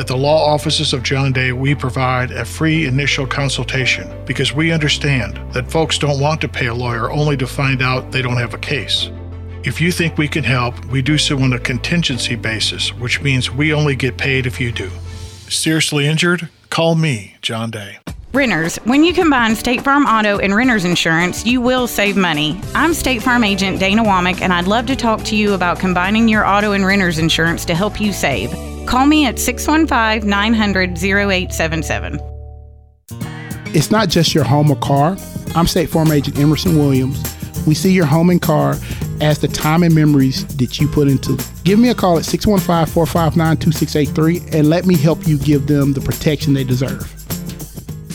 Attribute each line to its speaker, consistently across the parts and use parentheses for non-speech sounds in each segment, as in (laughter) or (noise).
Speaker 1: At the law offices of John Day, we provide a free initial consultation because we understand that folks don't want to pay a lawyer only to find out they don't have a case. If you think we can help, we do so on a contingency basis, which means we only get paid if you do. Seriously injured? Call me, John Day.
Speaker 2: Renters, when you combine State Farm Auto and Renters Insurance, you will save money. I'm State Farm Agent Dana Womack, and I'd love to talk to you about combining your auto and renters insurance to help you save. Call me at 615 900 0877.
Speaker 3: It's not just your home or car. I'm State Farm Agent Emerson Williams. We see your home and car as the time and memories that you put into. Give me a call at 615 459 2683 and let me help you give them the protection they deserve.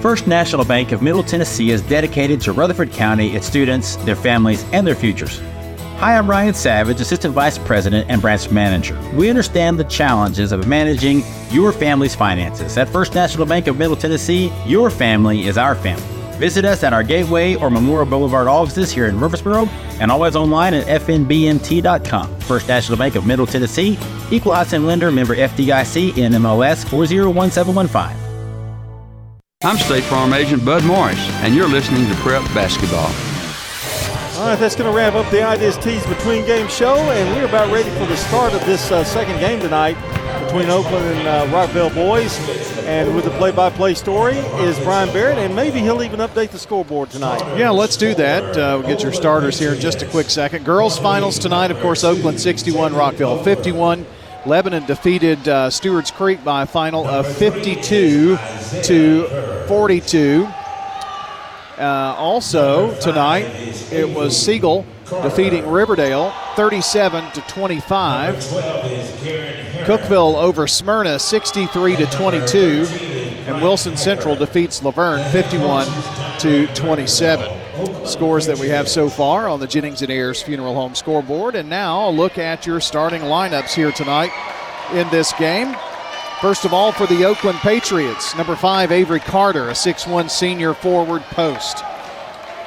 Speaker 4: First National Bank of Middle Tennessee is dedicated to Rutherford County, its students, their families, and their futures. Hi, I'm Ryan Savage, Assistant Vice President and Branch Manager. We understand the challenges of managing your family's finances. At First National Bank of Middle Tennessee, your family is our family. Visit us at our Gateway or Memorial Boulevard offices here in Murfreesboro and always online at fnbmt.com. First National Bank of Middle Tennessee, Equal Housing Lender, member FDIC, NMLS 401715.
Speaker 5: I'm State Farm Agent Bud Morris, and you're listening to Prep Basketball.
Speaker 6: All right, that's going to wrap up the Ideas Tees Between Game show, and we're about ready for the start of this uh, second game tonight between Oakland and uh, Rockvale boys. And with the play-by-play story is Brian Barrett, and maybe he'll even update the scoreboard tonight.
Speaker 7: Yeah, let's do that. Uh, we'll get your starters here in just a quick second. Girls finals tonight, of course, Oakland 61, Rockvale 51. Lebanon defeated uh, Stewart's Creek by a final of 52 to 42. Uh, also tonight, it was Siegel defeating Riverdale 37 to 25. Cookeville over Smyrna 63 to 22, and Wilson Central defeats La Vergne 51 to 27 scores that we have so far on the Jennings and Ayers Funeral Home scoreboard. And now a look at your starting lineups here tonight in this game. First of all, for the Oakland Patriots, number five, Avery Carter, a 6'1 senior forward post.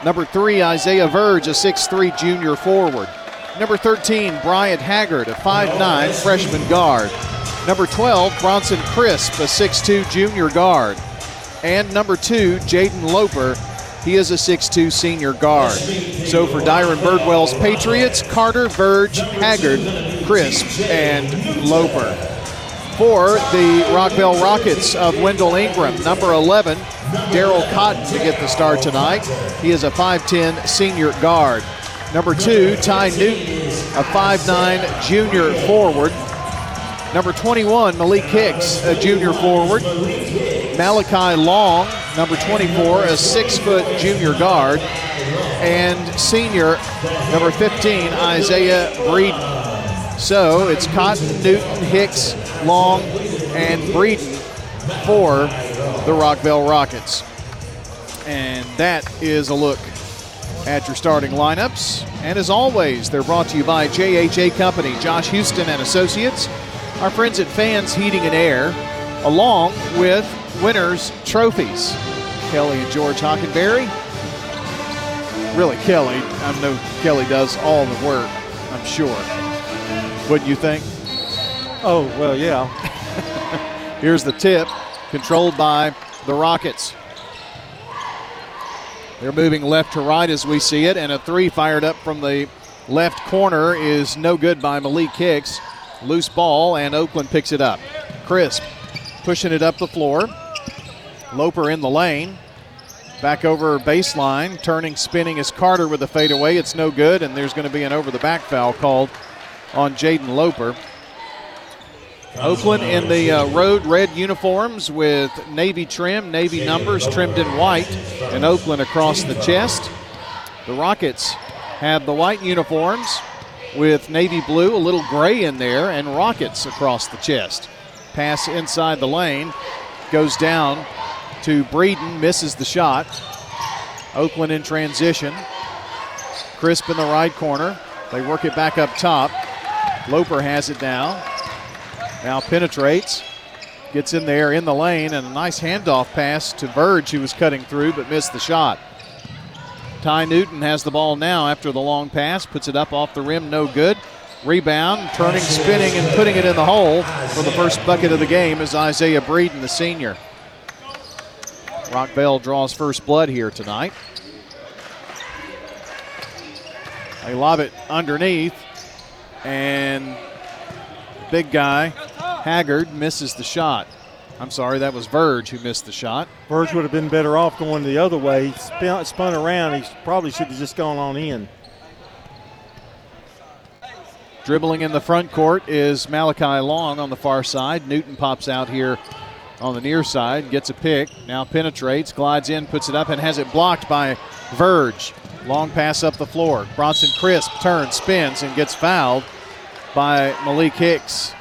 Speaker 7: Number three, Isaiah Verge, a 6'3 junior forward. Number 13, Bryant Haggard, a 5'9 freshman guard. Number 12, Bronson Crisp, a 6'2 junior guard. And number two, Jaden Loper, he is a 6'2 senior guard. So for Dyron Birdwell's Patriots, Carter, Verge, Haggard, Crisp, and Loper. For the Rockvale Rockets of Wendell Ingram, number 11, Daryl Cotton to get the start tonight. He is a 5'10 senior guard. Number two, Ty Newton, a 5'9 junior forward. Number 21, Malik Hicks, a junior forward. Malachi Long, number 24, a six foot junior guard. And senior, number 15, Isaiah Breeden. So it's Cotton, Newton, Hicks, Long, and Breeden for the Rockvale Rockets. And that is a look at your starting lineups. And as always, they're brought to you by JHA Company, Josh Houston and Associates, our friends at Fans Heating and Air, along with Winners Trophies. Kelly and George Hockenberry. Really, Kelly. I know Kelly does all the work, I'm sure. Wouldn't you think?
Speaker 6: Oh, well, yeah. (laughs)
Speaker 7: Here's the tip, controlled by the Rockets. They're moving left to right as we see it, and a three fired up from the left corner is no good by Malik Hicks. Loose ball, and Oakland picks it up. Crisp pushing it up the floor. Loper in the lane. Back over baseline, turning, spinning is Carter with a fadeaway. It's no good, and there's going to be an over the back foul called on Jaden Loper. Oakland in the uh, road red uniforms with navy trim, navy numbers trimmed in white, and Oakland across the chest. The Rockets have the white uniforms with navy blue, a little gray in there, and Rockets across the chest. Pass inside the lane. Goes down to Breeden. Misses the shot. Oakland in transition. Crisp in the right corner. They work it back up top. Loper has it now. Now penetrates. Gets in there in the lane and a nice handoff pass to Verge, who was cutting through but missed the shot. Ty Newton has the ball now after the long pass, puts it up off the rim, no good. Rebound, turning, spinning, and putting it in the hole for the first bucket of the game is Isaiah Breeden, the senior. Rockvale draws first blood here tonight. They lob it underneath, and big guy, Haggard, misses the shot. I'm sorry, that was Verge who missed the shot.
Speaker 6: Verge would have been better off going the other way. He spun, spun around. He probably should have just gone on in.
Speaker 7: Dribbling in the front court is Malachi Long on the far side. Newton pops out here on the near side, gets a pick, now penetrates, glides in, puts it up, and has it blocked by Verge. Long pass up the floor. Bronson Crisp turns, spins, and gets fouled by Malik Hicks.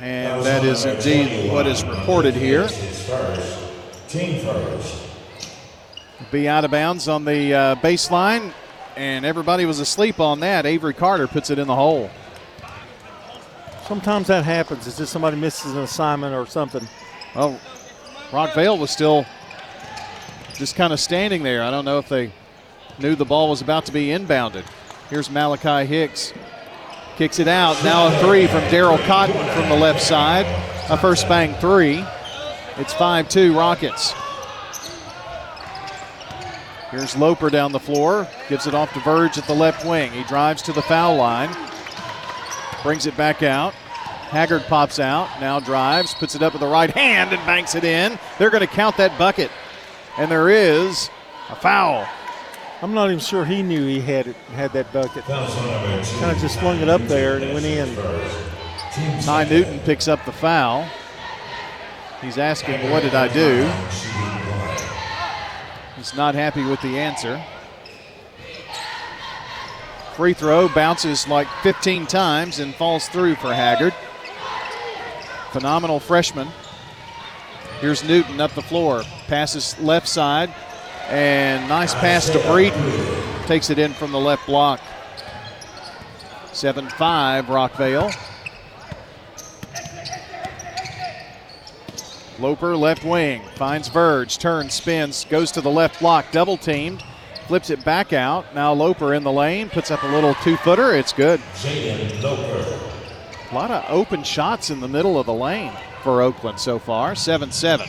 Speaker 7: And that is indeed what is reported here.
Speaker 8: Team first.
Speaker 7: Be out of bounds on the uh, baseline, and everybody was asleep on that. Avery Carter puts it in the hole.
Speaker 6: Sometimes that happens. It's just somebody misses an assignment or something.
Speaker 7: Well, Rockvale was still just kind of standing there. I don't know if they knew the ball was about to be inbounded. Here's Malachi Hicks. Kicks it out. Now a three from Daryl Cotton from the left side. A first bang three. It's 5 2 Rockets. Here's Loper down the floor. Gives it off to Verge at the left wing. He drives to the foul line. Brings it back out. Haggard pops out, now drives, puts it up with the right hand and banks it in. They're going to count that bucket. And there is a foul.
Speaker 6: I'm not even sure he knew he had it, had that bucket. Kind of just flung it up there and went in.
Speaker 7: Ty Newton picks up the foul. He's asking, What did I do? He's not happy with the answer. Free throw bounces like 15 times and falls through for Haggard. Phenomenal freshman. Here's Newton up the floor. Passes left side. And nice pass to Breeden. Takes it in from the left block. 7 5, Rockvale. Loper left wing. Finds Verge. Turns, spins, goes to the left block. Double teamed. Flips it back out. Now Loper in the lane. Puts up a little two footer. It's good. A lot of open shots in the middle of the lane for Oakland so far. 7 7.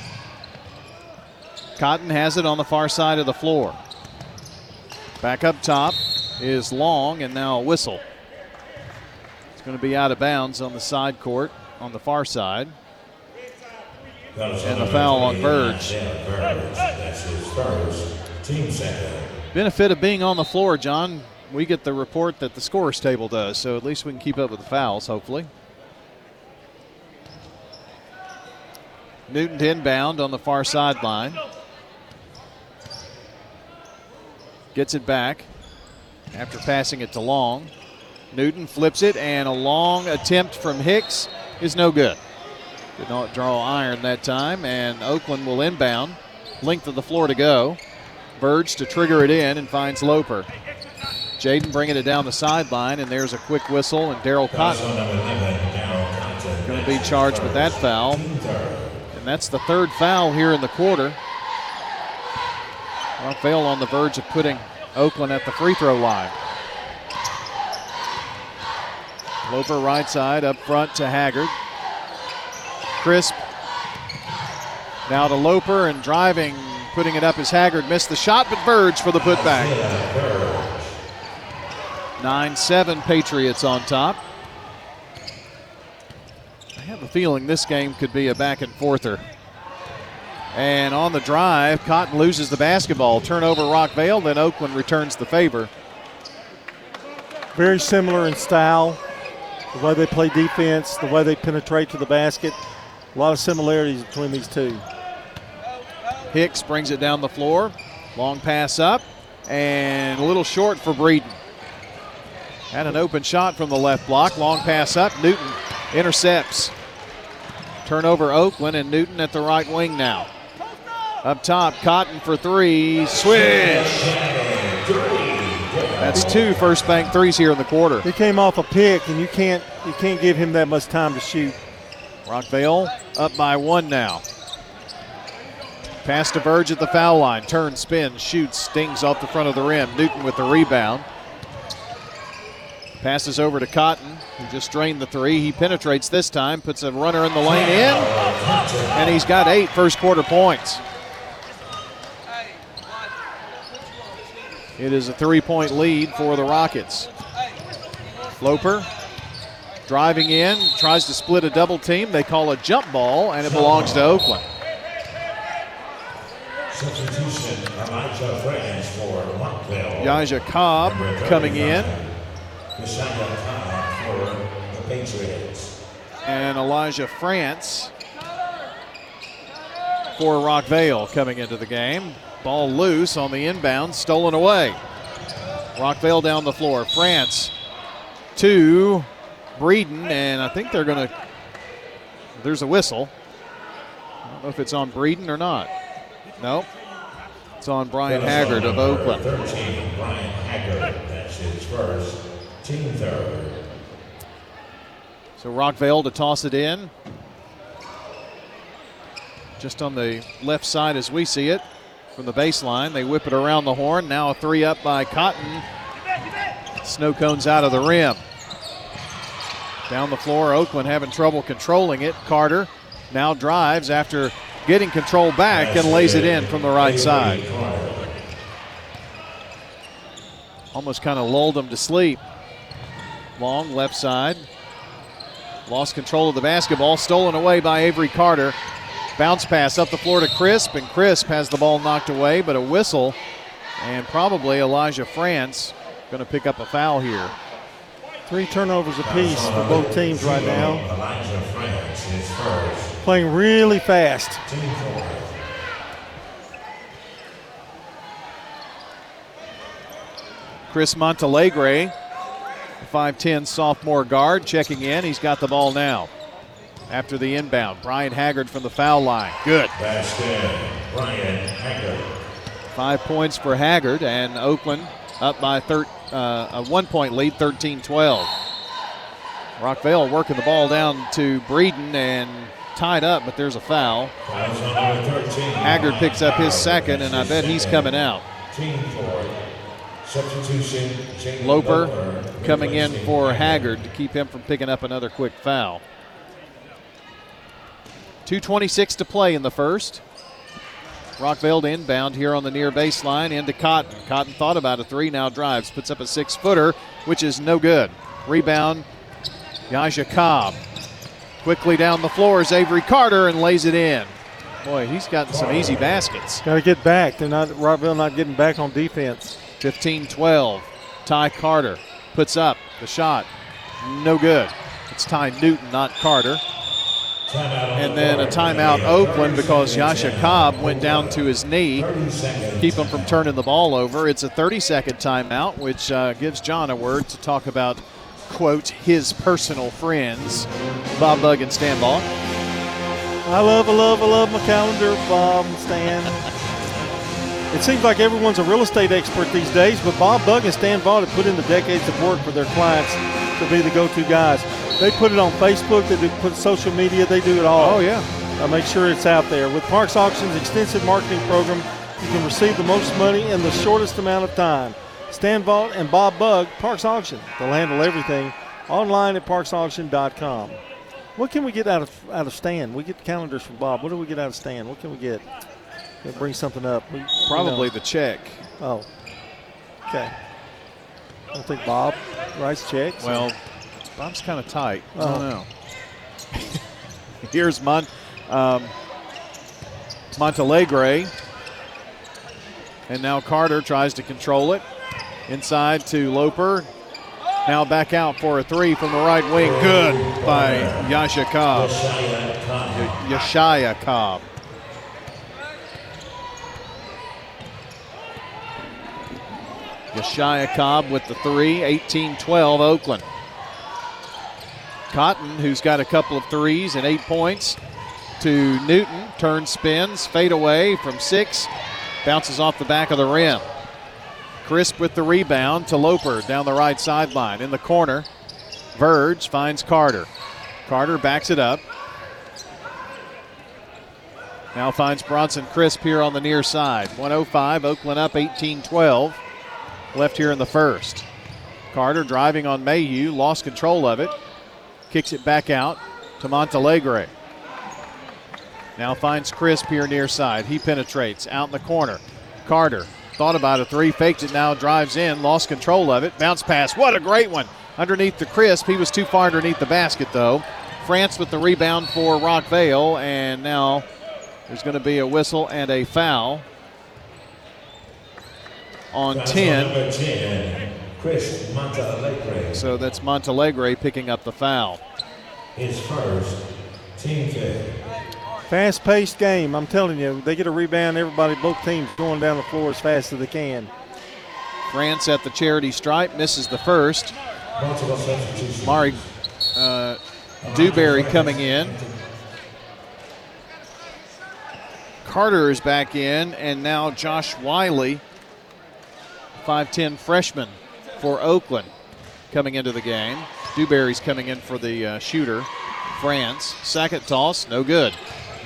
Speaker 7: Cotton has it on the far side of the floor. Back up top is Long, and now a whistle. It's going to be out of bounds on the side court on the far side. And the foul on Verge.
Speaker 8: That's his first. Team.
Speaker 7: Benefit of being on the floor, John, we get the report that the scores table does, so at least we can keep up with the fouls, hopefully. Newton inbound on the far sideline. Gets it back after passing it to Long. Newton flips it, and a long attempt from Hicks is no good. Did not draw iron that time, and Oakland will inbound. Length of the floor to go. Verge to trigger it in and finds Loper. Jaden bringing it down the sideline, and there's a quick whistle, and Daryl Cotton going to be charged with that foul. And that's the third foul here in the quarter. Rockvale on the verge of putting Oakland at the free throw line. Loper right side up front to Haggard. Crisp now to Loper and driving, putting it up as Haggard missed the shot, but Verge for the putback. 9 7 Patriots on top. I have a feeling this game could be a back and forther. And on the drive, Cotton loses the basketball. Turnover Rockvale, then Oakland returns the favor.
Speaker 6: Very similar in style, the way they play defense, the way they penetrate to the basket. A lot of similarities between these two.
Speaker 7: Hicks brings it down the floor. Long pass up, and a little short for Breeden. Had an open shot from the left block. Long pass up. Newton intercepts. Turnover Oakland and Newton at the right wing now. Up top, Cotton for three. Swish. That's two first bank threes here in the quarter.
Speaker 6: He came off a pick, and you can't you can't give him that much time to shoot.
Speaker 7: Rockvale up by one now. Pass to Verge at the foul line. Turns, spins, shoots, stings off the front of the rim. Newton with the rebound. Passes over to Cotton, who just drained the three. He penetrates this time, puts a runner in the lane in, and he's got eight first quarter points. It is a three point lead for the Rockets. Loper driving in, tries to split a double team. They call a jump ball, and it belongs to Oakland.
Speaker 8: Substitution, Elijah France for.
Speaker 7: Yaja Cobb coming in,
Speaker 8: for the Patriots.
Speaker 7: and Elijah France for Rockvale coming into the game. Ball loose on the inbound, stolen away. Rockvale down the floor. France to Breeden, and I think they're going to. There's a whistle. I don't know if it's on Breeden or not. Nope. It's on Brian Haggard of Oakland.
Speaker 8: 13, Brian Haggard. That's his first. Team third.
Speaker 7: So Rockvale to toss it in. Just on the left side as we see it from the baseline. They whip it around the horn. Now a three up by Cotton. Snow cones out of the rim. Down the floor, Oakland having trouble controlling it. Carter now drives after getting control back and lays it in from the right side. Almost kind of lulled them to sleep. Long left side. Lost control of the basketball, stolen away by Avery Carter. Bounce pass up the floor to Crisp, and Crisp has the ball knocked away, but a whistle, and probably Elijah France going to pick up a foul here.
Speaker 6: Three turnovers apiece for both teams right now. Playing really fast.
Speaker 7: Chris Montalegre, 5'10 sophomore guard, checking in. He's got the ball now. After the inbound, Brian Haggard from the foul line. Good.
Speaker 8: Brian Haggard.
Speaker 7: Five points for Haggard, and Oakland up by thir- uh, a one point lead, 13 12. Rockvale working the ball down to Breeden and tied up, but there's a foul.
Speaker 8: Fouls on number 13.
Speaker 7: Haggard picks up his second, and I bet he's coming out. Loper coming in for Haggard to keep him from picking up another quick foul. 2.26 to play in the first. Rockvale to inbound here on the near baseline into Cotton. Cotton thought about a three, now drives, puts up a six footer, which is no good. Rebound, Yaja Cobb. Quickly down the floor is Avery Carter and lays it in. Boy, he's gotten some easy baskets.
Speaker 6: Got to get back. They're not Rockvale not getting back on defense.
Speaker 7: 15 12. Ty Carter puts up the shot. No good. It's Ty Newton, not Carter. And then a timeout Oakland because Yasha Cobb went down to his knee, keep him from turning the ball over. It's a 30 second timeout, which uh, gives John a word to talk about, quote, his personal friends, Bob Bug and Stan Ball.
Speaker 6: I love, I love, I love my calendar, Bob and Stan. It seems like everyone's a real estate expert these days, but Bob Bug and Stan Vaught have put in the decades of work for their clients to be the go-to guys. They put it on Facebook, they do put social media, they do it all.
Speaker 7: Oh, yeah.
Speaker 6: Uh, make sure it's out there. With Parks Auction's extensive marketing program, you can receive the most money in the shortest amount of time. Stan Vault and Bob Bug, Parks Auction. They'll handle everything online at parksauction.com. What can we get out of out of Stan? We get calendars from Bob. What do we get out of Stan? What can we get? Can bring something up. We, you
Speaker 7: Probably
Speaker 6: know.
Speaker 7: the check.
Speaker 6: Oh. Okay. I don't think Bob Rice checks.
Speaker 7: Well, Bob's kind of tight. I
Speaker 6: Oh.
Speaker 7: don't know. (laughs) Here's Mon, um, Montalegre. And now Carter tries to control it. Inside to Loper. Now back out for a three from the right wing. Good by Yasha Cobb. Y- Yashaya Cobb. Yeshaya Cobb with the three, 18 12 Oakland. Cotton, who's got a couple of threes and eight points, to Newton. Turn spins, fade away from six, bounces off the back of the rim. Crisp with the rebound to Loper down the right sideline. In the corner, Verge finds Carter. Carter backs it up. Now finds Bronson Crisp here on the near side. 105, Oakland up 18 12. Left here in the first. Carter driving on Mayhew, lost control of it. Kicks it back out to Montalegre. Now finds Crisp here near side. He penetrates out in the corner. Carter thought about a three, faked it now, drives in, lost control of it. Bounce pass. What a great one. Underneath the Crisp. He was too far underneath the basket, though. France with the rebound for Rockvale, and now there's going to be a whistle and a foul on 10.
Speaker 8: Number 10, Chris Montalegre.
Speaker 7: So that's Montalegre picking up the foul.
Speaker 8: His first, team fifth.
Speaker 6: Fast paced game. I'm telling you, they get a rebound, everybody, both teams going down the floor as fast as they can.
Speaker 7: France at the charity stripe misses the first.
Speaker 8: Multiple.
Speaker 7: Mari uh, Dewberry coming in. Carter is back in, and now Josh Wiley, 5'10 freshman for Oakland, coming into the game. Dewberry's coming in for the uh, shooter, France. Second toss, no good.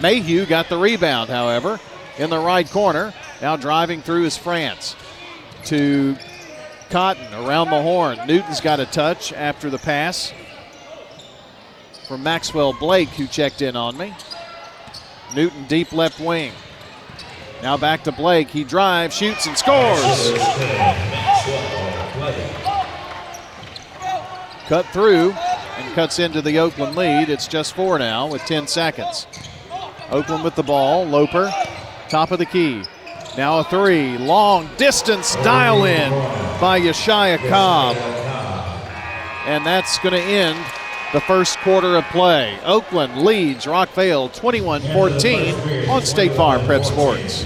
Speaker 7: Mayhew got the rebound, however, in the right corner. Now driving through is France to Cotton around the horn. Newton's got a touch after the pass from Maxwell Blake, who checked in on me. Newton deep left wing. Now back to Blake. He drives, shoots, and scores. Cut through and cuts into the Oakland lead. It's just four now with 10 seconds. Oakland with the ball. Loper, top of the key. Now a three. Long distance dial in by Yeshaya Cobb. And that's going to end the first quarter of play. Oakland leads Rockvale 21 14 on State Farm Prep Sports.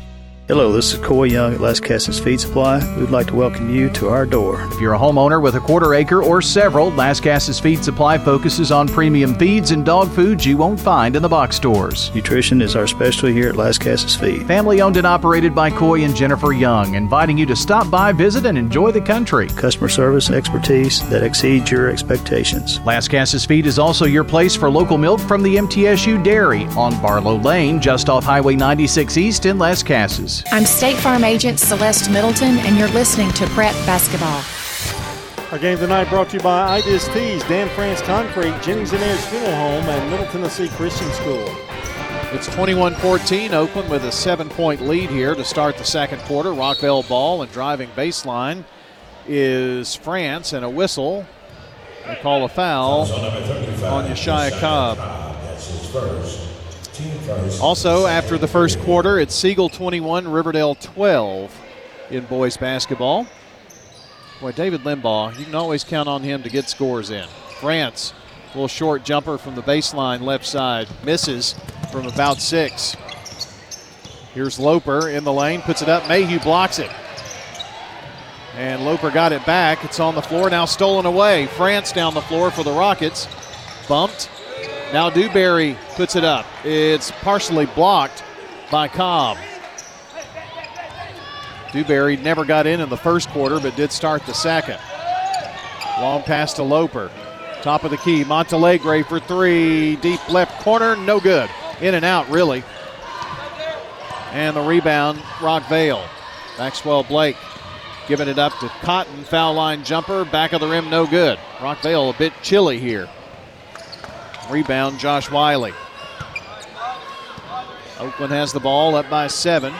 Speaker 9: Hello, this is Coy Young at Lascassas Feed Supply. We'd like to welcome you to our door.
Speaker 10: If you're a homeowner with a quarter acre or several, Lascassas Feed Supply focuses on premium feeds and dog foods you won't find in the box stores.
Speaker 9: Nutrition is our specialty here at Lascassas Feed.
Speaker 10: Family owned and operated by Coy and Jennifer Young, inviting you to stop by, visit, and enjoy the country.
Speaker 9: Customer service expertise that exceeds your expectations.
Speaker 10: Lascassas Feed is also your place for local milk from the MTSU Dairy on Barlow Lane, just off Highway 96 East in Las Casas.
Speaker 11: I'm State Farm Agent Celeste Middleton, and you're listening to Prep Basketball.
Speaker 6: Our game tonight brought to you by Ideas Tees, Dan France Concrete, Jennings and Ayers Funeral Home, and Middle Tennessee Christian School.
Speaker 7: It's 21 14. Oakland with a seven point lead here to start the second quarter. Rockvale ball and driving baseline is France, and a whistle. They call a foul on Yeshaya Cobb.
Speaker 8: That's his first.
Speaker 7: Also, after the first quarter, it's Siegel 21, Riverdale 12 in boys basketball. Boy, David Limbaugh, you can always count on him to get scores in. France, a little short jumper from the baseline left side, misses from about six. Here's Loper in the lane, puts it up. Mayhew blocks it. And Loper got it back. It's on the floor, now stolen away. France down the floor for the Rockets. Bumped. Now Dewberry puts it up. It's partially blocked by Cobb. Dewberry never got in in the first quarter, but did start the second. Long pass to Loper. Top of the key. Montalegre for three. Deep left corner. No good. In and out, really. And the rebound, Rockvale. Maxwell Blake giving it up to Cotton. Foul line jumper. Back of the rim, no good. Rockvale a bit chilly here. Rebound, Josh Wiley. Oakland has the ball up by seven.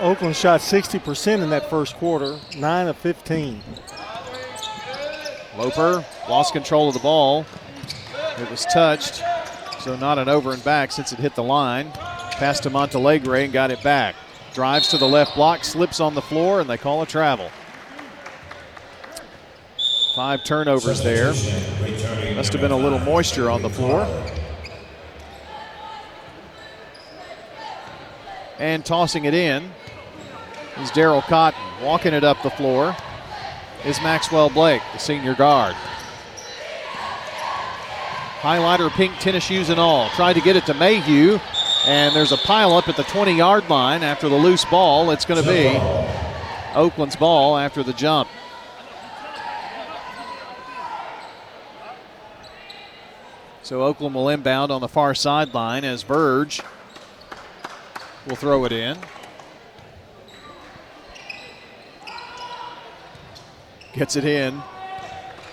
Speaker 6: Oakland shot 60% in that first quarter, 9 of 15.
Speaker 7: Loper lost control of the ball. It was touched, so not an over and back since it hit the line. Passed to Montalegre and got it back. Drives to the left block, slips on the floor, and they call a travel. Five turnovers there. Must have been a little moisture on the floor. And tossing it in is Daryl Cotton. Walking it up the floor is Maxwell Blake, the senior guard. Highlighter pink tennis shoes and all. Tried to get it to Mayhew, and there's a pile up at the 20 yard line after the loose ball. It's going to be Oakland's ball after the jump. So Oakland will inbound on the far sideline as Verge will throw it in. Gets it in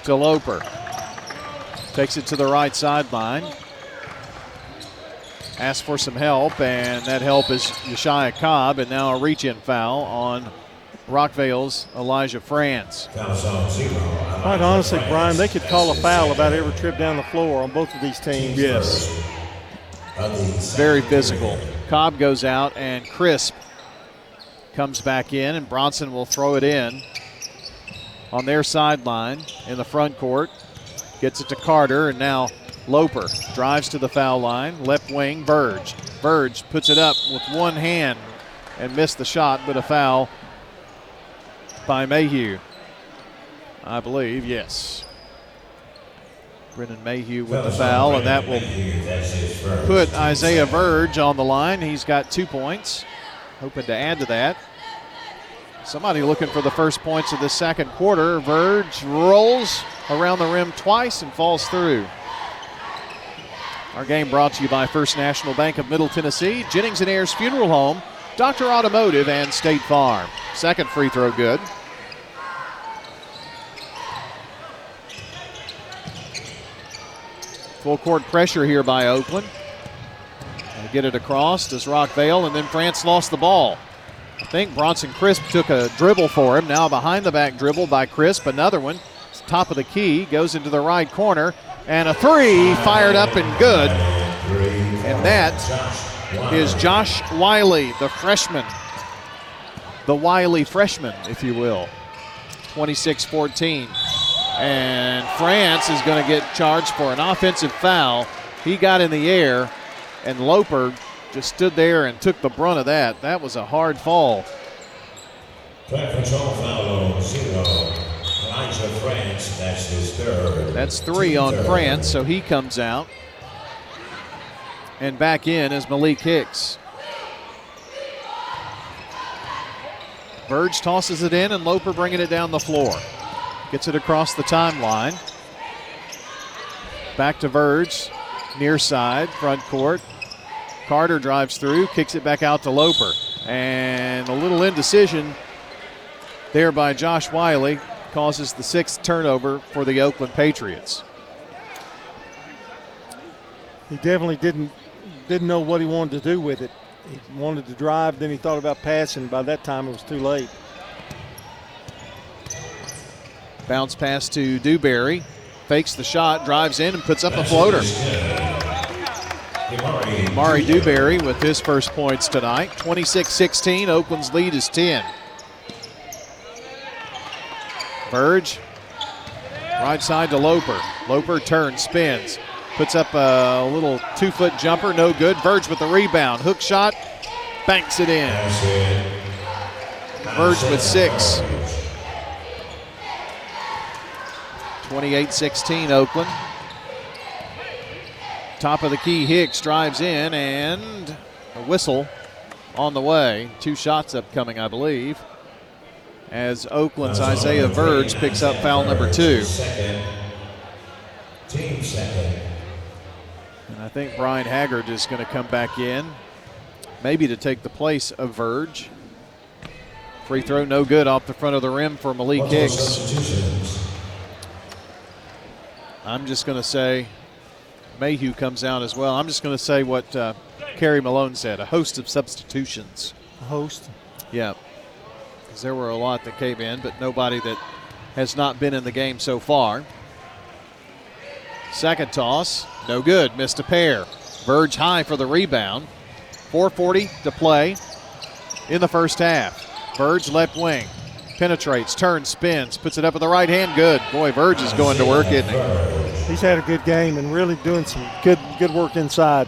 Speaker 7: to Loper. Takes it to the right sideline. Asks for some help, and that help is Yeshaya Cobb, and now a reach in foul on Rockvale's Elijah France.
Speaker 6: Quite honestly, Brian, they could call a foul about every trip down the floor on both of these teams.
Speaker 7: Yes. Very physical. Cobb goes out, and Crisp comes back in, and Bronson will throw it in on their sideline in the front court. Gets it to Carter, and now Loper drives to the foul line. Left wing, Verge. Verge puts it up with one hand and missed the shot, but a foul by Mayhew. I believe, yes. Brennan Mayhew with the foul, and that will put Isaiah Verge on the line. He's got two points. Hoping to add to that. Somebody looking for the first points of the second quarter. Verge rolls around the rim twice and falls through. Our game brought to you by First National Bank of Middle Tennessee, Jennings and Ayers Funeral Home, Dr. Automotive, and State Farm. Second free throw good. Full court pressure here by Oakland. get it across. Does Rockvale, and then France lost the ball. I think Bronson Crisp took a dribble for him. Now behind the back dribble by Crisp. Another one. Top of the key. Goes into the right corner. And a three fired up and good. And that is Josh Wiley, the freshman. The Wiley freshman, if you will. 26 14. And France is going to get charged for an offensive foul. He got in the air, and Loper just stood there and took the brunt of that. That was a hard fall. That's three on France, so he comes out. And back in as Malik Hicks. Verge tosses it in, and Loper bringing it down the floor. Gets it across the timeline. Back to Verge, near side, front court. Carter drives through, kicks it back out to Loper. And a little indecision there by Josh Wiley causes the sixth turnover for the Oakland Patriots.
Speaker 6: He definitely didn't didn't know what he wanted to do with it. He wanted to drive, then he thought about passing. By that time, it was too late.
Speaker 7: Bounce pass to Dewberry. Fakes the shot, drives in, and puts up a floater. Mari Dewberry with his first points tonight. 26 16. Oakland's lead is 10. Verge. Right side to Loper. Loper turns, spins, puts up a little two foot jumper, no good. Verge with the rebound. Hook shot, banks it in. Verge with six. 28 16 Oakland. Top of the key, Hicks drives in and a whistle on the way. Two shots upcoming, I believe. As Oakland's Isaiah Verge picks up foul number two.
Speaker 8: Team second.
Speaker 7: And I think Brian Haggard is going to come back in, maybe to take the place of Verge. Free throw, no good off the front of the rim for Malik Hicks. I'm just going to say Mayhew comes out as well. I'm just going to say what uh, Kerry Malone said a host of substitutions.
Speaker 6: A host.
Speaker 7: Yeah. Because there were a lot that came in, but nobody that has not been in the game so far. Second toss, no good. Missed a pair. Verge high for the rebound. 440 to play in the first half. Verge left wing. Penetrates, turns, spins, puts it up with the right hand. Good. Boy, Verge is going to work, isn't he?
Speaker 6: He's had a good game and really doing some good good work inside.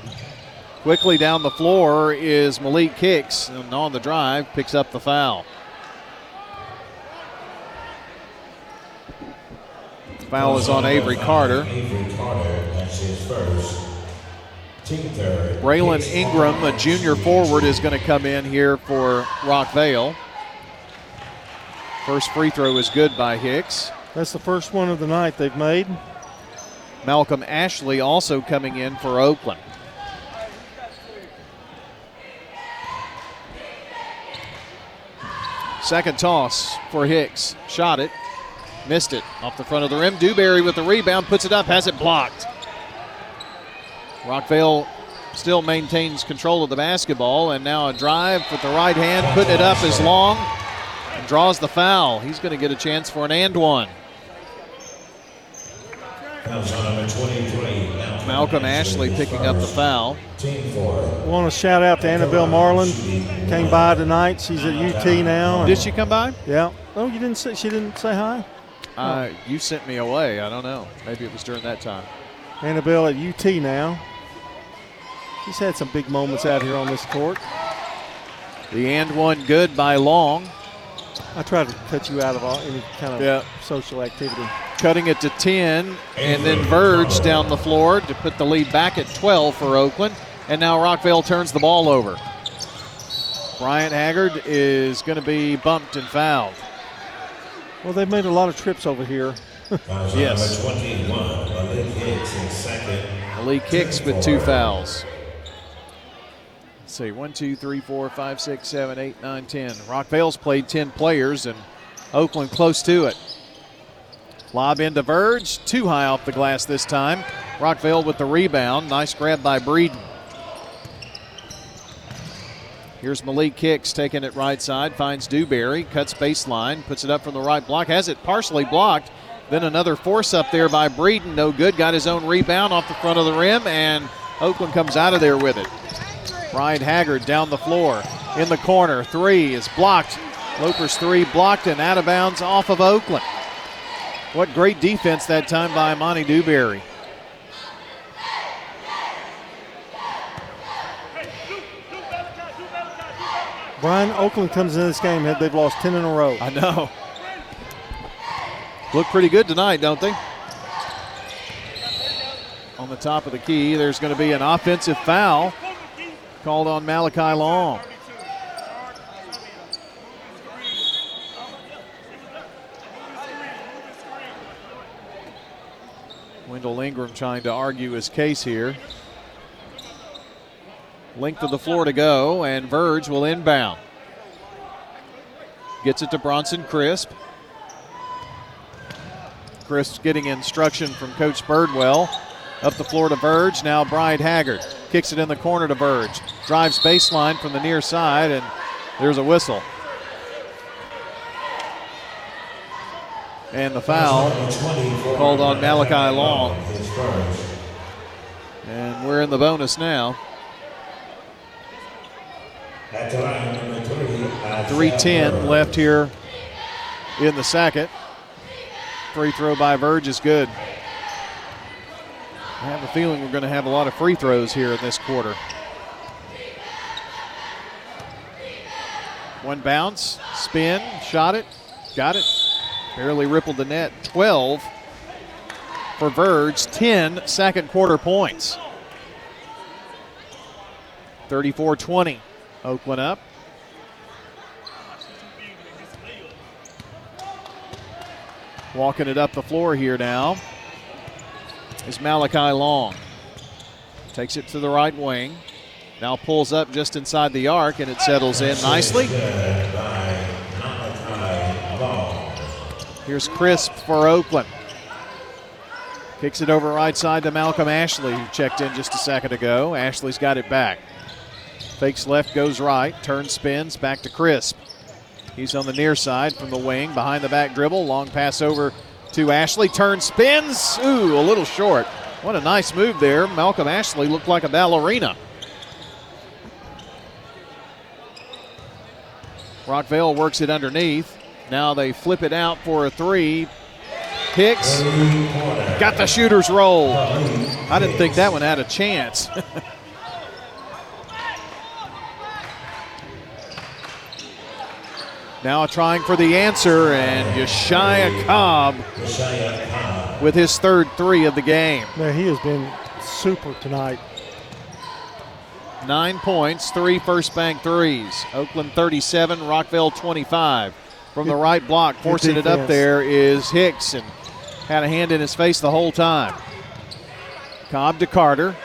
Speaker 7: Quickly down the floor is Malik Hicks, and on the drive, picks up the foul. Foul is on Avery Carter.
Speaker 8: Avery Carter, that's his first. Team third.
Speaker 7: Braylon Ingram, a junior forward, is going to come in here for Rockvale. First free throw is good by Hicks.
Speaker 6: That's the first one of the night they've made.
Speaker 7: Malcolm Ashley also coming in for Oakland. Second toss for Hicks. Shot it. Missed it. Off the front of the rim. Dewberry with the rebound. Puts it up. Has it blocked. Rockvale still maintains control of the basketball. And now a drive with the right hand. Putting it up is long. And draws the foul. He's going to get a chance for an and one.
Speaker 8: Comes on number 23.
Speaker 7: Malcolm Ashley picking up the foul.
Speaker 6: I want to shout out to Annabelle Marlin. Came by tonight. She's at UT now.
Speaker 7: Did she come by?
Speaker 6: Yeah. Oh, you didn't say she didn't say hi.
Speaker 7: Uh, you sent me away. I don't know. Maybe it was during that time.
Speaker 6: Annabelle at UT now. He's had some big moments out here on this court.
Speaker 7: The and one good by Long.
Speaker 6: I try to cut you out of all, any kind of
Speaker 7: Yeah.
Speaker 6: social activity.
Speaker 7: Cutting it to 10, and then Verge down the floor to put the lead back at 12 for Oakland. And now Rockvale turns the ball over. Bryant Haggard is going to be bumped and fouled.
Speaker 6: Well, they've made a lot of trips over here.
Speaker 8: Comes
Speaker 7: Yes.
Speaker 8: number 21. Malik Hicks in second.
Speaker 7: Malik Hicks with two fouls. Let's see, one, two, three, four, five, six, seven, eight, nine, ten. Rockvale's played 10 players, and Oakland close to it. Lob into Verge, too high off the glass this time. Rockvale with the rebound. Nice grab by Breeden. Here's Malik Hicks taking it right side, finds Dewberry, cuts baseline, puts it up from the right block, has it partially blocked. Then another force up there by Breeden, no good. Got his own rebound off the front of the rim, and Oakland comes out of there with it. Bryant Haggard down the floor in the corner. Three is blocked. Loper's three blocked and out of bounds off of Oakland. What great defense that time by Monty Dewberry.
Speaker 6: Brian, Oakland comes into this game, they've lost 10 in a row.
Speaker 7: I know. Look pretty good tonight, don't they? On the top of the key, there's going to be an offensive foul called on Malachi Long. Wendell Ingram trying to argue his case here. Length of the floor to go, and Verge will inbound. Gets it to Bronson Crisp. Crisp getting instruction from Coach Birdwell. Up the floor to Verge. Now Bryant Haggard kicks it in the corner to Verge. Drives baseline from the near side, and there's a whistle. And the foul called on Malachi Long. And we're in the bonus now.
Speaker 8: At the line, number three. uh,
Speaker 7: 310 left here in the second. Free throw by Verge is good. I have a feeling we're going to have a lot of free throws here in this quarter. One bounce, spin, shot it, got it. Barely rippled the net. 12 for Verge, 10 second quarter points. 34 20. Oakland up. Walking it up the floor here now is Malachi Long. Takes it to the right wing. Now pulls up just inside the arc and it settles in nicely. Here's Crisp for Oakland. Kicks it over right side to Malcolm Ashley, who checked in just a second ago. Ashley's got it back. Fakes left, goes right, turns, spins, back to Crisp. He's on the near side from the wing, behind the back dribble. Long pass over to Ashley. Turn spins. Ooh, a little short. What a nice move there. Malcolm Ashley looked like a ballerina. Rockvale works it underneath. Now they flip it out for a three. Hicks got the shooter's roll. I didn't think that one had a chance. (laughs) now trying for the answer, and Yeshaya Cobb with his third three of the game.
Speaker 6: Man, he has been super tonight.
Speaker 7: Nine points, three first bank threes. Oakland 37, Rockvale 25. From the right block, forcing it up there is Hicks and had a hand in his face the whole time. Cobb to Carter.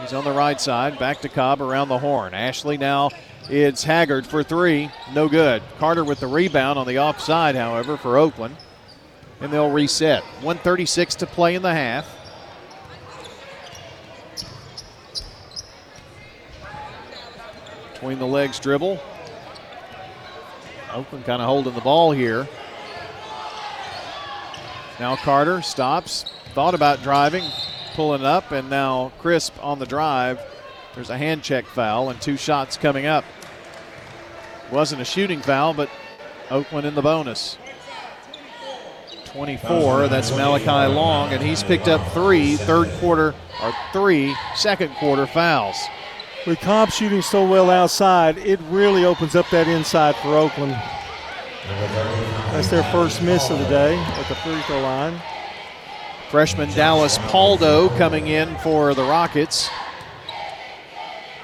Speaker 7: He's on the right side. Back to Cobb around the horn. Ashley now it's Haggard for three. No good. Carter with the rebound on the offside, however, for Oakland. And they'll reset. 136 to play in the half. Between the legs dribble. Oakland kind of holding the ball here. Now Carter stops, thought about driving, pulling up, and now Crisp on the drive. There's a hand check foul and two shots coming up. Wasn't a shooting foul, but Oakland in the bonus. 24, that's Malachi Long, and he's picked up three third quarter or three second quarter fouls.
Speaker 6: With Cobb shooting so well outside, it really opens up that inside for Oakland. That's their first miss of the day at the free throw line.
Speaker 7: Freshman Dallas Paldo coming in for the Rockets.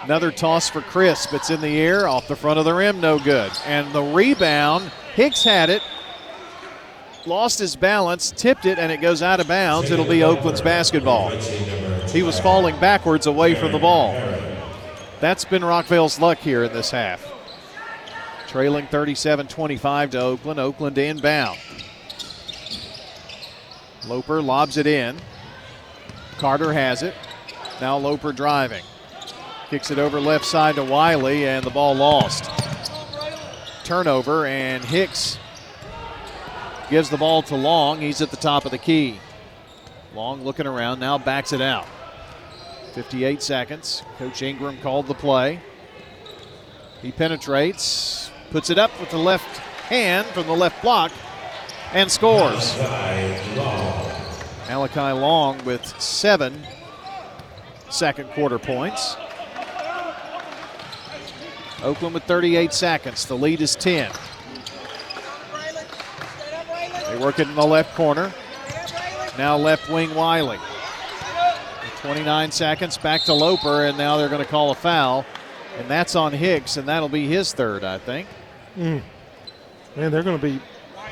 Speaker 7: Another toss for Crisp. It's in the air, off the front of the rim, no good. And the rebound, Hicks had it, lost his balance, tipped it, and it goes out of bounds. It'll be Oakland's basketball. He was falling backwards away from the ball. That's been Rockvale's luck here in this half. Trailing 37 25 to Oakland. Oakland inbound. Loper lobs it in. Carter has it. Now Loper driving. Kicks it over left side to Wiley, and the ball lost. Turnover, and Hicks gives the ball to Long. He's at the top of the key. Long looking around, now backs it out. 58 seconds. Coach Ingram called the play. He penetrates, puts it up with the left hand from the left block, and scores. Malachi Long with seven second quarter points. Oakland with 38 seconds. The lead is 10. They work it in the left corner. Now left wing Wiley. 29 seconds back to Loper, and now they're going to call a foul. And that's on Hicks, and that'll be his third, I think.
Speaker 6: Mm. Man, they're going to be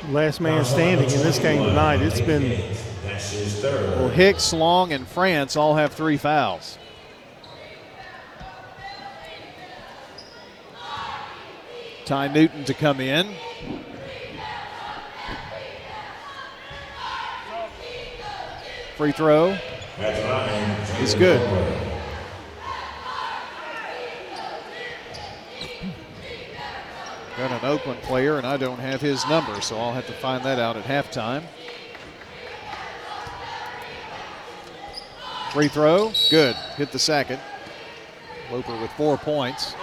Speaker 6: last man standing in this game tonight. It's been.
Speaker 7: Well, Hicks, Long, and France all have three fouls. Ty Newton to come in. Free throw is good. Got an Oakland player, and I don't have his number, so I'll have to find that out at halftime. Free throw, good. Hit the second. Loper with four points.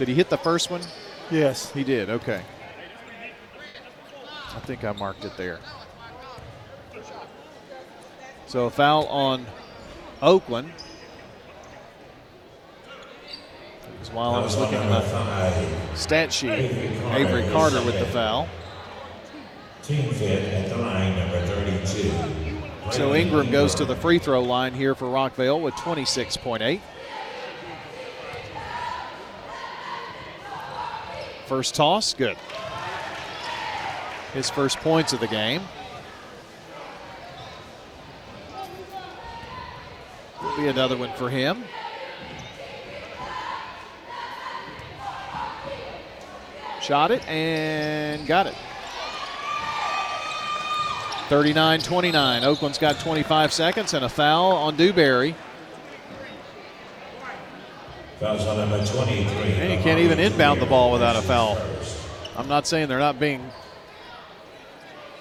Speaker 7: Did he hit the first one?
Speaker 6: Yes.
Speaker 7: He did, okay. I think I marked it there. So a foul on Oakland. Because while I was looking at the stat sheet, Avery Carter with the foul.
Speaker 8: Team fit at the line, number 32.
Speaker 7: So Ingram goes to the free throw line here for Rockvale with 26.8. First toss, good. His first points of the game. Will be another one for him. Shot it and got it. 39 29. Oakland's got 25 seconds and a foul on Dewberry.
Speaker 8: Fouls on number 23.
Speaker 7: And you can't even inbound the ball without a foul. I'm not saying they're not being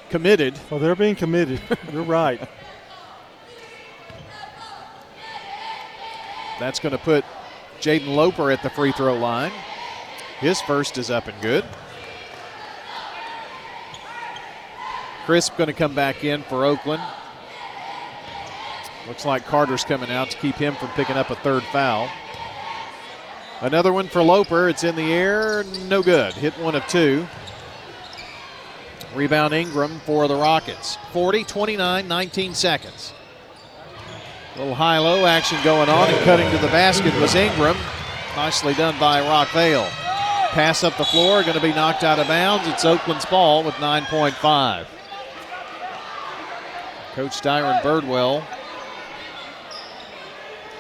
Speaker 7: committed.
Speaker 6: Well, they're being committed. (laughs) You're right.
Speaker 7: That's going to put Jaden Loper at the free throw line. His first is up and good. Crisp going to come back in for Oakland. Looks like Carter's coming out to keep him from picking up a third foul. Another one for Loper. It's in the air. No good. Hit one of two. Rebound Ingram for the Rockets. 40 29, 19 seconds. Little high low action going on, and cutting to the basket was Ingram. Nicely done by Rockvale. Pass up the floor, going to be knocked out of bounds. It's Oakland's ball with 9.5. Coach Dyron Birdwell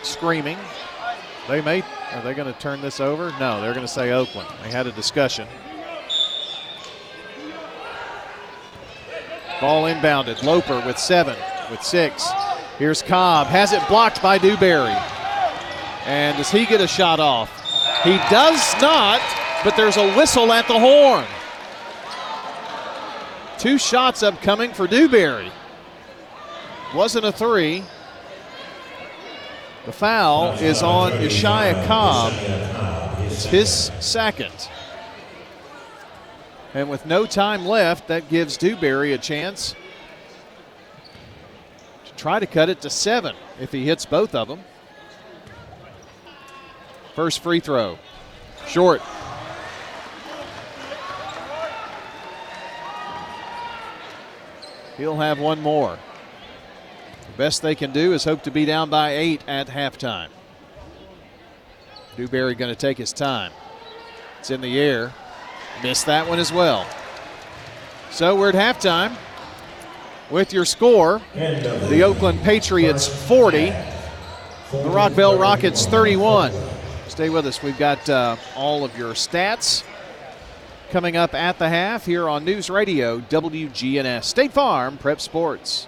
Speaker 7: screaming. They may, are they going to turn this over? No, they're going to say Oakland. They had a discussion. Ball inbounded. Loper with seven, with six. Here's Cobb. Has it blocked by Dewberry. And does he get a shot off? He does not, but there's a whistle at the horn. Two shots upcoming for Dewberry. Wasn't a three. The foul is on Ishiah Cobb. It's his second. And with no time left, that gives Dewberry a chance to try to cut it to seven if he hits both of them. First free throw. Short. He'll have one more. Best they can do is hope to be down by eight at halftime. Dewberry going to take his time. It's in the air. Missed that one as well. So we're at halftime with your score the Oakland Patriots 40, the Rockvale Rockets 31. Stay with us. We've got uh, all of your stats coming up at the half here on News Radio WGNS State Farm Prep Sports.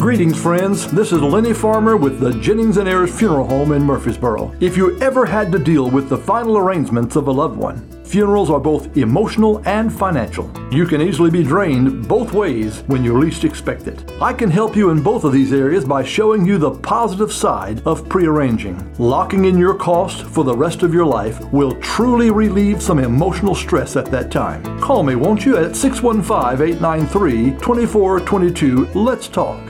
Speaker 12: Greetings, friends. This is Lenny Farmer with the Jennings and Ayers Funeral Home in Murfreesboro. If you ever had to deal with the final arrangements of a loved one, funerals are both emotional and financial. You can easily be drained both ways when you least expect it. I can help you in both of these areas by showing you the positive side of prearranging. Locking in your cost for the rest of your life will truly relieve some emotional stress at that time. Call me, won't you, at 615 893 2422. Let's talk.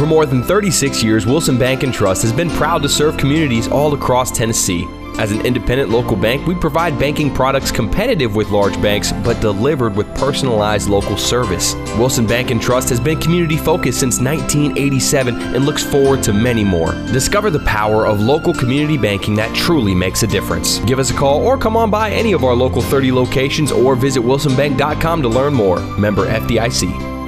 Speaker 13: For more than 36 years, Wilson Bank and Trust has been proud to serve communities all across Tennessee. As an independent local bank, we provide banking products competitive with large banks, but delivered with personalized local service. Wilson Bank and Trust has been community focused since 1987 and looks forward to many more. Discover the power of local community banking that truly makes a difference. Give us a call or come on by any of our local 30 locations or visit wilsonbank.com to learn more. Member FDIC.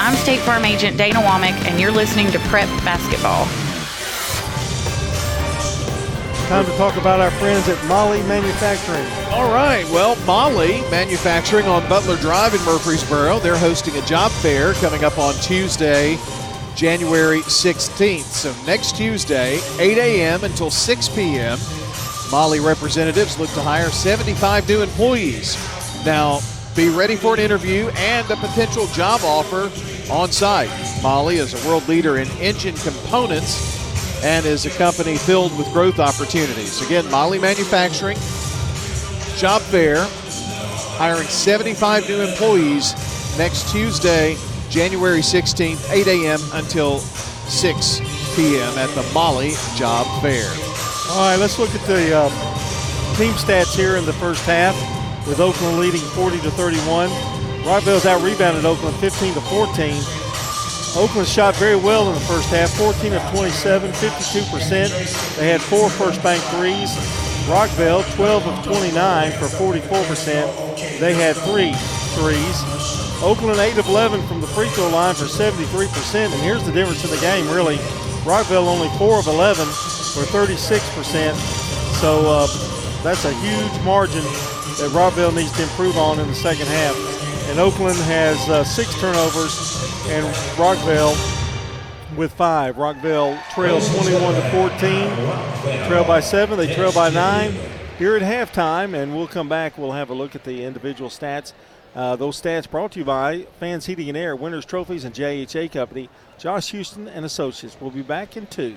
Speaker 2: I'm State Farm Agent Dana Womack, and you're listening to Prep Basketball.
Speaker 6: Time to talk about our friends at Mahle Manufacturing.
Speaker 7: All right, well, Mahle Manufacturing on Butler Drive in Murfreesboro. They're hosting a job fair coming up on Tuesday, January 16th. So next Tuesday, 8 a.m. until 6 p.m., Mahle representatives look to hire 75 new employees. Now, be ready for an interview and a potential job offer on site. Mahle is a world leader in engine components and is a company filled with growth opportunities. Again, Mahle Manufacturing, job fair, hiring 75 new employees next Tuesday, January 16th, 8 a.m. until 6 p.m. at the Mahle Job Fair.
Speaker 6: All right, let's look at the uh, team stats here in the first half with Oakland leading 40 to 31. Rockvale's out rebounded Oakland 15 to 14. Oakland shot very well in the first half 14 of 27, 52%. They had four first bank threes. Rockvale, 12 of 29 for 44%. They had three threes. Oakland 8 of 11 from the free throw line for 73%. And here's the difference in the game, really. Rockvale only 4 of 11 for 36%. So uh, that's a huge margin that Rockvale needs to improve on in the second half. And Oakland has uh, six turnovers, and Rockvale with five. Rockvale trails 21 to 14. Trail by seven. They trail by nine here at halftime, and we'll come back. We'll have a look at the individual stats. Uh, those stats brought to you by Fans Heating and Air, Winners Trophies, and JHA Company. Josh Houston and Associates. We'll be back in two.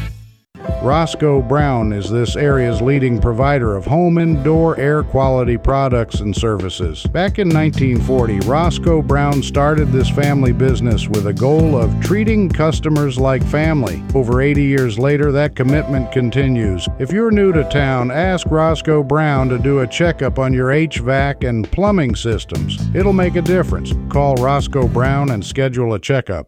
Speaker 14: Roscoe Brown is this area's leading provider of home indoor air quality products and services. Back in 1940, Roscoe Brown started this family business with a goal of treating customers like family. Over 80 years later, that commitment continues. If you're new to town, ask Roscoe Brown to do a checkup on your HVAC and plumbing systems. It'll make a difference. Call Roscoe Brown and schedule a checkup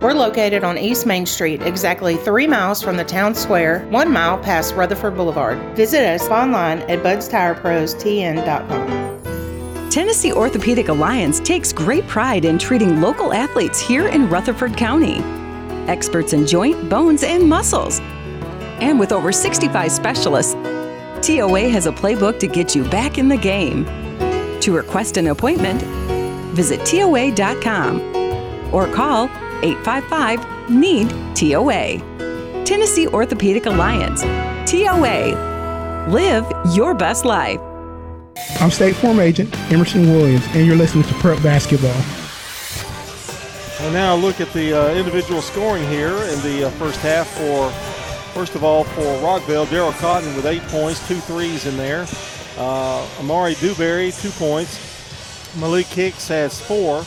Speaker 2: We're located on East Main Street, exactly three miles from the town square, one mile past Rutherford Boulevard. Visit us online at budstireprostn.com.
Speaker 15: Tennessee Orthopedic Alliance takes great pride in treating local athletes here in Rutherford County. Experts in joint, bones, and muscles. And with over 65 specialists, TOA has a playbook to get you back in the game. To request an appointment, visit TOA.com or call 855 NEED TOA. Tennessee Orthopedic Alliance. TOA. Live your best life.
Speaker 3: I'm State Farm Agent Emerson Williams, and you're listening to Prep Basketball.
Speaker 6: And now look at the uh, individual scoring here in the uh, first half for, first of all, for Rockvale, Daryl Cotton with eight points, two threes in there. Uh, Amari Dewberry, two points. Malik Hicks has four.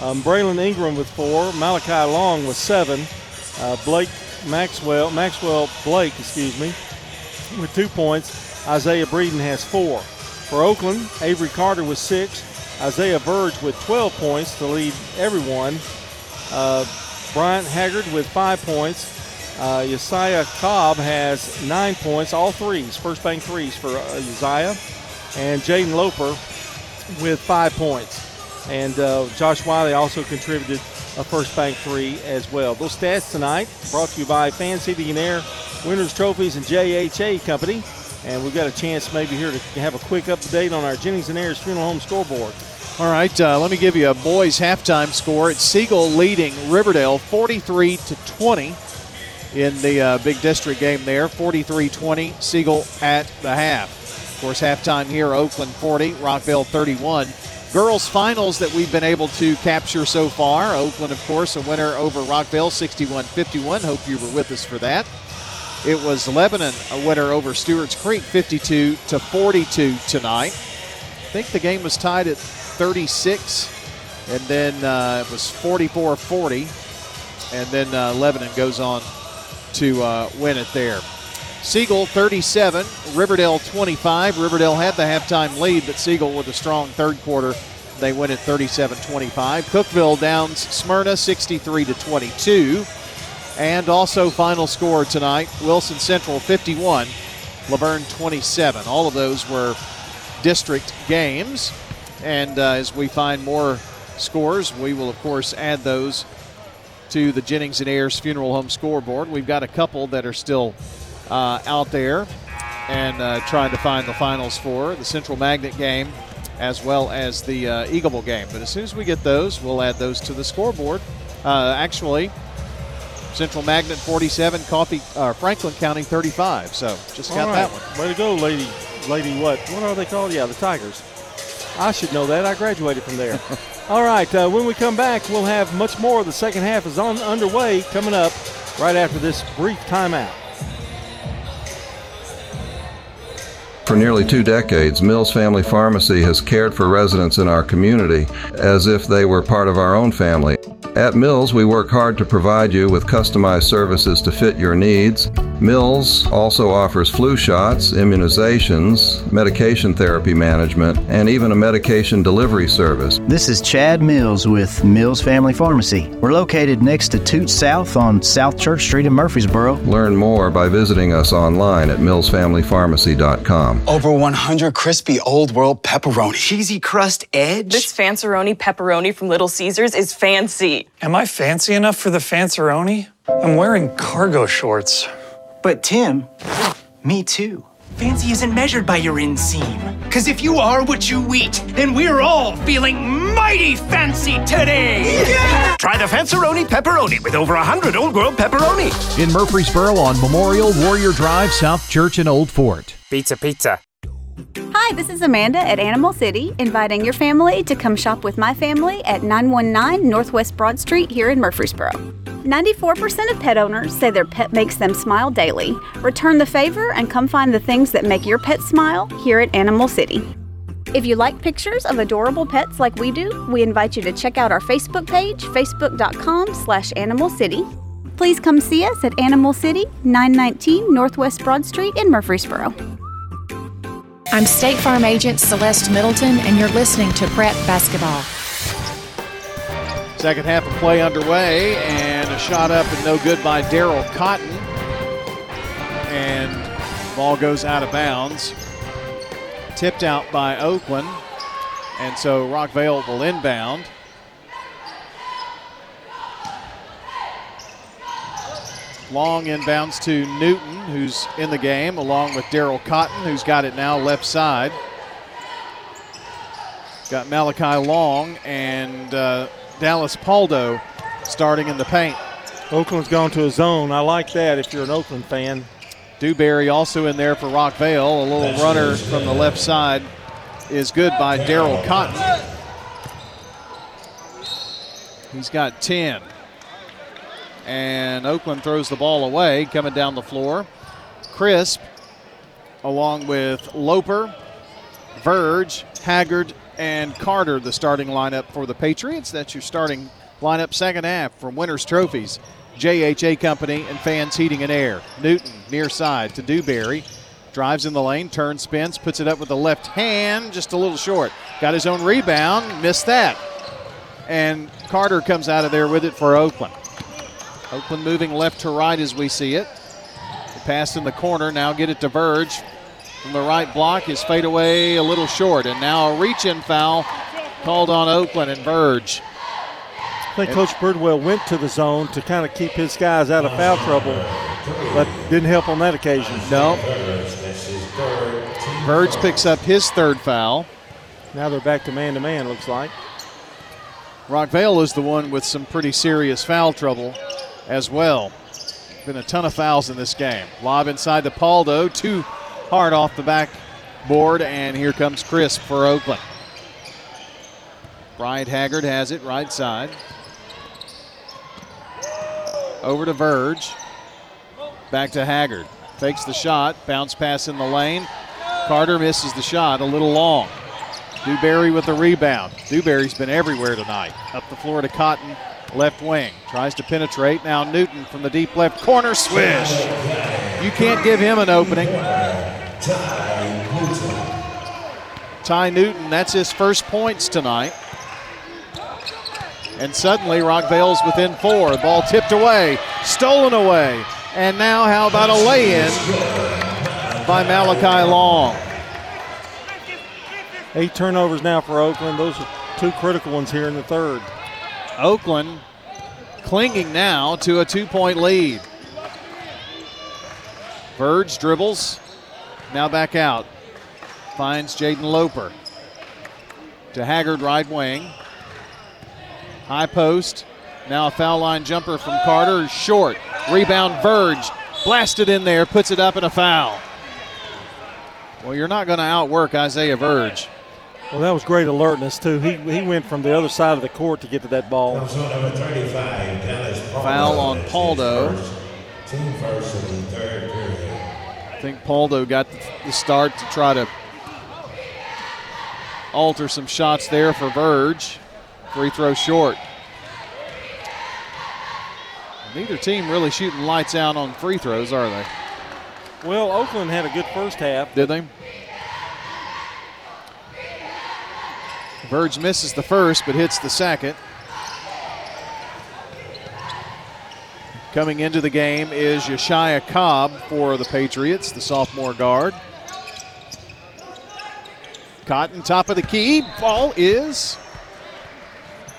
Speaker 6: Um, Braylon Ingram with four. Malachi Long with seven. Uh, Blake Maxwell, Maxwell Blake, excuse me, with two points. Isaiah Breeden has four. For Oakland, Avery Carter with six. Isaiah Verge with 12 points to lead everyone. Uh, Bryant Haggard with five points. Uh, Cobb has nine points, all threes, first bank threes for uh. And Jaden Loper with five points. And uh, Josh Wiley also contributed a first bank three as well. Those stats tonight brought to you by Fan Heating and Air, Winners Trophies, and JHA Company. And we've got a chance maybe here to have a quick update on our Jennings and Ayers Funeral Home scoreboard.
Speaker 7: All right, uh, let me give you a boys' halftime score. It's Siegel leading Riverdale 43 to 20 in the uh, big district game there. 43-20, Siegel at the half. Of course, halftime here, Oakland 40, Rockvale 31. Girls finals that we've been able to capture so far. Oakland, of course, a winner over Rockvale, 61-51. Hope you were with us for that. It was Lebanon a winner over Stewart's Creek 52 to 42 tonight. I think the game was tied at 36, and then uh, it was 44 40. And then uh, Lebanon goes on to uh, win it there. Siegel 37, Riverdale 25. Riverdale had the halftime lead, but Siegel with a strong third quarter. They win at 37-25. Cookeville downs Smyrna 63 to 22. And also final score tonight, Wilson Central 51, La 27. All of those were district games. And uh, as we find more scores, we will of course add those to the Jennings and Ayers Funeral Home scoreboard. We've got a couple that are still uh, out there and uh, trying to find the finals for the Central Magnet game as well as the uh, Eagle Bowl game. But as soon as we get those, we'll add those to the scoreboard. Uh, actually, Central Magnet 47, Coffee uh, Franklin County 35. So just got
Speaker 6: right.
Speaker 7: that one.
Speaker 6: Way to go, lady. Lady, what? What are they called? Yeah, the Tigers. I should know that. I graduated from there. (laughs) All right. Uh, when we come back, we'll have much more. The second half is on underway coming up right after this brief timeout.
Speaker 16: For nearly two decades, Mills Family Pharmacy has cared for residents in our community as if they were part of our own family. At Mills, we work hard to provide you with customized services to fit your needs. Mills also offers flu shots, immunizations, medication therapy management, and even a medication delivery service.
Speaker 17: This is Chad Mills with Mills Family Pharmacy. We're located next to Toots South on South Church Street in Murfreesboro.
Speaker 16: Learn more by visiting us online at millsfamilypharmacy.com.
Speaker 18: Over 100 crispy old world pepperoni. Cheesy crust edge.
Speaker 19: This Fanceroni pepperoni from Little Caesars is fancy.
Speaker 20: Am I fancy enough for the Fanceroni? I'm wearing cargo shorts.
Speaker 18: But Tim, me too. Fancy isn't measured by your inseam. Because if you are what you eat, then we're all feeling mighty fancy today. Yeah! Try the Fanceroni pepperoni with over 100 Old World pepperoni.
Speaker 10: In Murfreesboro on Memorial Warrior Drive, South Church, and Old Fort.
Speaker 18: Pizza, pizza.
Speaker 21: Hi, this is Amanda at Animal City, inviting your family to come shop with my family at 919 Northwest Broad Street here in Murfreesboro. 94% of pet owners say their pet makes them smile daily. Return the favor and come find the things that make your pet smile here at Animal City. If you like pictures of adorable pets like we do, we invite you to check out our Facebook page, facebook.com slash animal city. Please come see us at Animal City, 919 Northwest Broad Street in Murfreesboro.
Speaker 11: I'm State Farm Agent Celeste Middleton, and you're listening to Prep Basketball.
Speaker 7: Second half of play underway, and a shot up and no good by Daryl Cotton. And ball goes out of bounds. Tipped out by Oakland, and so Rockvale will inbound. Long inbounds to Newton, who's in the game, along with Daryl Cotton, who's got it now left side. Got Malachi Long and uh, Dallas Paldo starting in the paint.
Speaker 6: Oakland's gone to a zone. I like that if you're an Oakland fan.
Speaker 7: Dewberry also in there for Rockvale. A little runner from the left side is good by Daryl Cotton. He's got 10 and Oakland throws the ball away coming down the floor. Crisp, along with Loper, Verge, Haggard, and Carter, the starting lineup for the Patriots. That's your starting lineup second half from Winners Trophies. JHA Company and Fans Heating and Air. Newton near side to Dewberry. Drives in the lane, turns, spins, puts it up with the left hand, just a little short. Got his own rebound, missed that. And Carter comes out of there with it for Oakland. Oakland moving left to right as we see it. The pass in the corner. Now get it to Verge. From the right block, his fadeaway a little short. And now a reach in foul called on Oakland and Verge.
Speaker 6: I think Coach Birdwell went to the zone to kind of keep his guys out of foul trouble, but didn't help on that occasion.
Speaker 7: No. Verge picks up his third foul.
Speaker 6: Now they're back to man to man, looks like.
Speaker 7: Rockvale is the one with some pretty serious foul trouble as well. Been a ton of fouls in this game. Lob inside to Paldo, too hard off the backboard, and here comes Crisp for Oakland. Bryant Haggard has it right side. Over to Verge. Back to Haggard. Takes the shot. Bounce pass in the lane. Carter misses the shot a little long. Dewberry with the rebound. Dewberry's been everywhere tonight. Up the floor to Cotton, left wing. Tries to penetrate. Now Newton from the deep left corner. Swish. You can't give him an opening. Ty Newton, that's his first points tonight. And suddenly Rockvale's within four. The ball tipped away, stolen away. And now, how about a lay in by Malachi Long?
Speaker 6: Eight turnovers now for Oakland. Those are two critical ones here in the third.
Speaker 7: Oakland clinging now to a two point lead. Verge dribbles, now back out. Finds Jaden Loper. To Haggard, right wing. High post. Now a foul line jumper from Carter. Short. Rebound, Verge. Blasted in there, puts it up and a foul. Well, you're not going to outwork Isaiah Verge.
Speaker 6: Well, that was great alertness, too. He, he went from the other side of the court to get to that ball.
Speaker 7: Foul on Paldo.
Speaker 22: Team first in the third period.
Speaker 7: I think Paldo got the start to try to alter some shots there for Verge. Free throw short. Neither team really shooting lights out on free throws, are they?
Speaker 6: Well, Oakland had a good first half.
Speaker 7: Did they? Verge misses the first, but hits the second. Coming into the game is Yeshaya Cobb for the Patriots, the sophomore guard. Cotton, top of the key. Ball is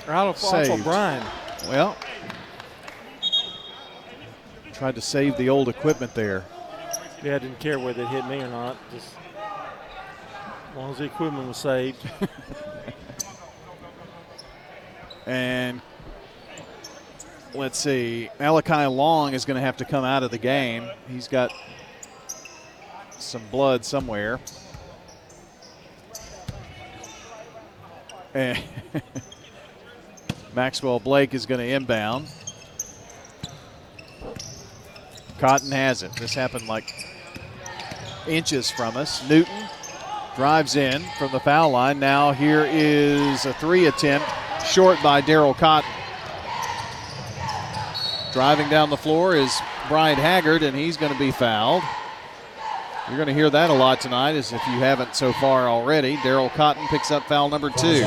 Speaker 6: out of. O'Brien.
Speaker 7: Well, tried to save the old equipment there.
Speaker 6: Yeah, I didn't care whether it hit me or not. Just as long as the equipment was saved. (laughs)
Speaker 7: and let's see, Malachi Long is going to have to come out of the game. He's got some blood somewhere. (laughs) Maxwell Blake is going to inbound. Cotton has it. This happened like inches from us. Newton drives in from the foul line. Now here is a three attempt, short by Daryl Cotton. Driving down the floor is Bryant Haggard, and he's going to be fouled. You're going to hear that a lot tonight, as if you haven't so far already. Daryl Cotton picks up foul number two.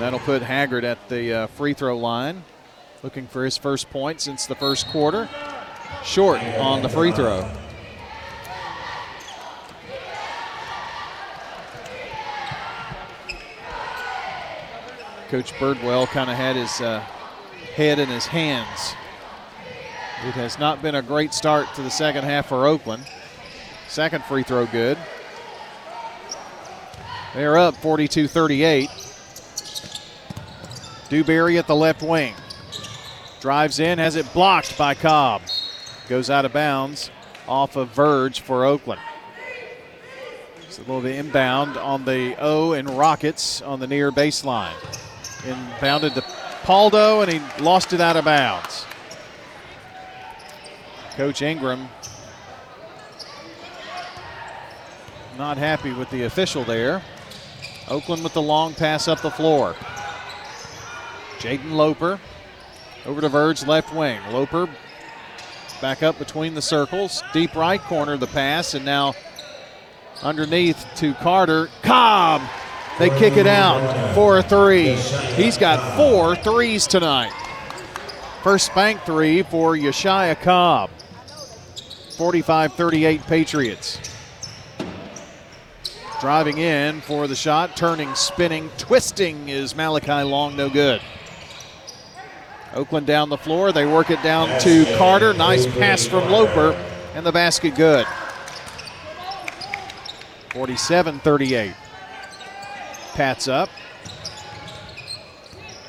Speaker 7: That'll put Haggard at the uh, free throw line, looking for his first point since the first quarter. Short on the free throw. Coach Birdwell kind of had his uh, head in his hands. It has not been a great start to the second half for Oakland. Second free throw good. They're up 42 38. Dewberry at the left wing. Drives in, has it blocked by Cobb. Goes out of bounds off of Verge for Oakland. It's a little bit inbound on the O and Rockets on the near baseline. Inbounded to Paldo, and he lost it out of bounds. Coach Ingram not happy with the official there. Oakland with the long pass up the floor. Jaden Loper over to Verge left wing. Loper back up between the circles. Deep right corner the pass, and now underneath to Carter. Cobb! They kick it out for a three. He's got four threes tonight. First bank three for Yeshaya Cobb. 45 38 Patriots. Driving in for the shot, turning, spinning, twisting is Malachi Long, no good. Oakland down the floor. They work it down to Carter. Nice pass from Loper, and the basket good. 47 38. Pats up.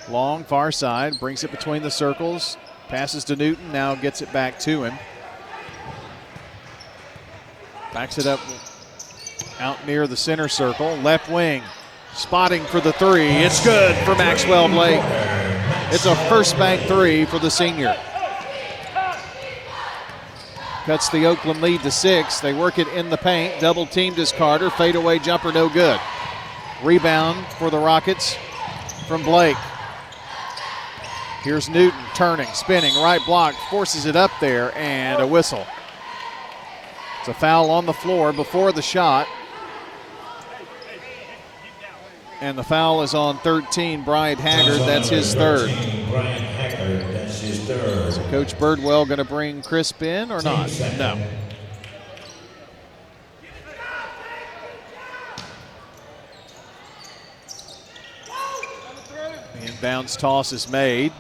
Speaker 7: Long, far side, brings it between the circles. Passes to Newton, now gets it back to him. Backs it up out near the center circle. Left wing, spotting for the three. It's good for Maxwell Blake. It's a first bank three for the senior. Cuts the Oakland lead to six. They work it in the paint. Double teamed as Carter. Fadeaway jumper, no good. Rebound for the Rockets from Blake. Here's Newton turning, spinning, right block, forces it up there, and a whistle. It's a foul on the floor before the shot. And the foul is on 13, Bryant Haggard. That's his third. So Coach Birdwell going to bring Crisp in or not? No. The inbounds toss is made.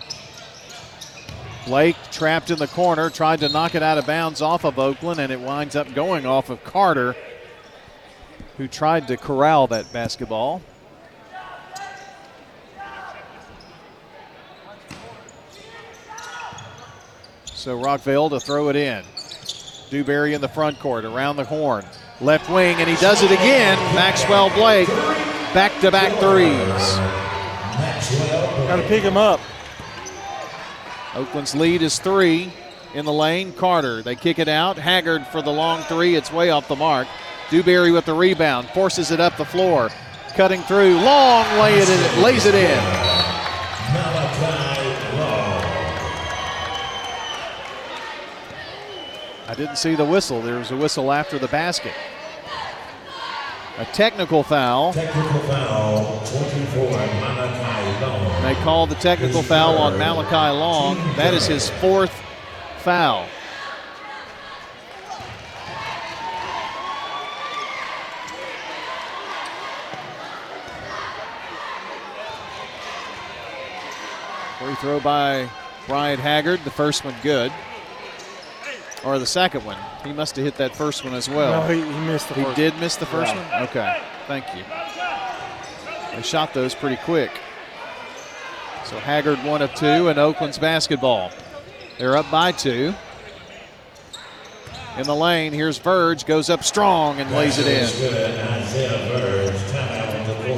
Speaker 7: Blake trapped in the corner, tried to knock it out of bounds off of Oakland, and it winds up going off of Carter, who tried to corral that basketball. So Rockvale to throw it in. Dewberry in the front court, around the horn. Left wing, and he does it again. Maxwell Blake, back to back threes.
Speaker 6: Got to pick him up.
Speaker 7: Oakland's lead is three in the lane. Carter, they kick it out. Haggard for the long three. It's way off the mark. Dewberry with the rebound, forces it up the floor. Cutting through, long lay it in, lays it in. I didn't see the whistle. There was a whistle after the basket. A technical foul.
Speaker 22: Technical foul, 24, Malachi Long.
Speaker 7: They call the technical foul on Malachi Long. That is his fourth foul. Free throw by Bryant Haggard. The first one good. Or the second one. He must have hit that first one as well.
Speaker 6: No, he, he missed the
Speaker 7: He
Speaker 6: first
Speaker 7: did miss the first
Speaker 6: Yeah.
Speaker 7: one? Okay. Thank you. They shot those pretty quick. So Haggard one of two, and Oakland's basketball. They're up by two. In the lane, here's Verge, goes up strong and lays it in.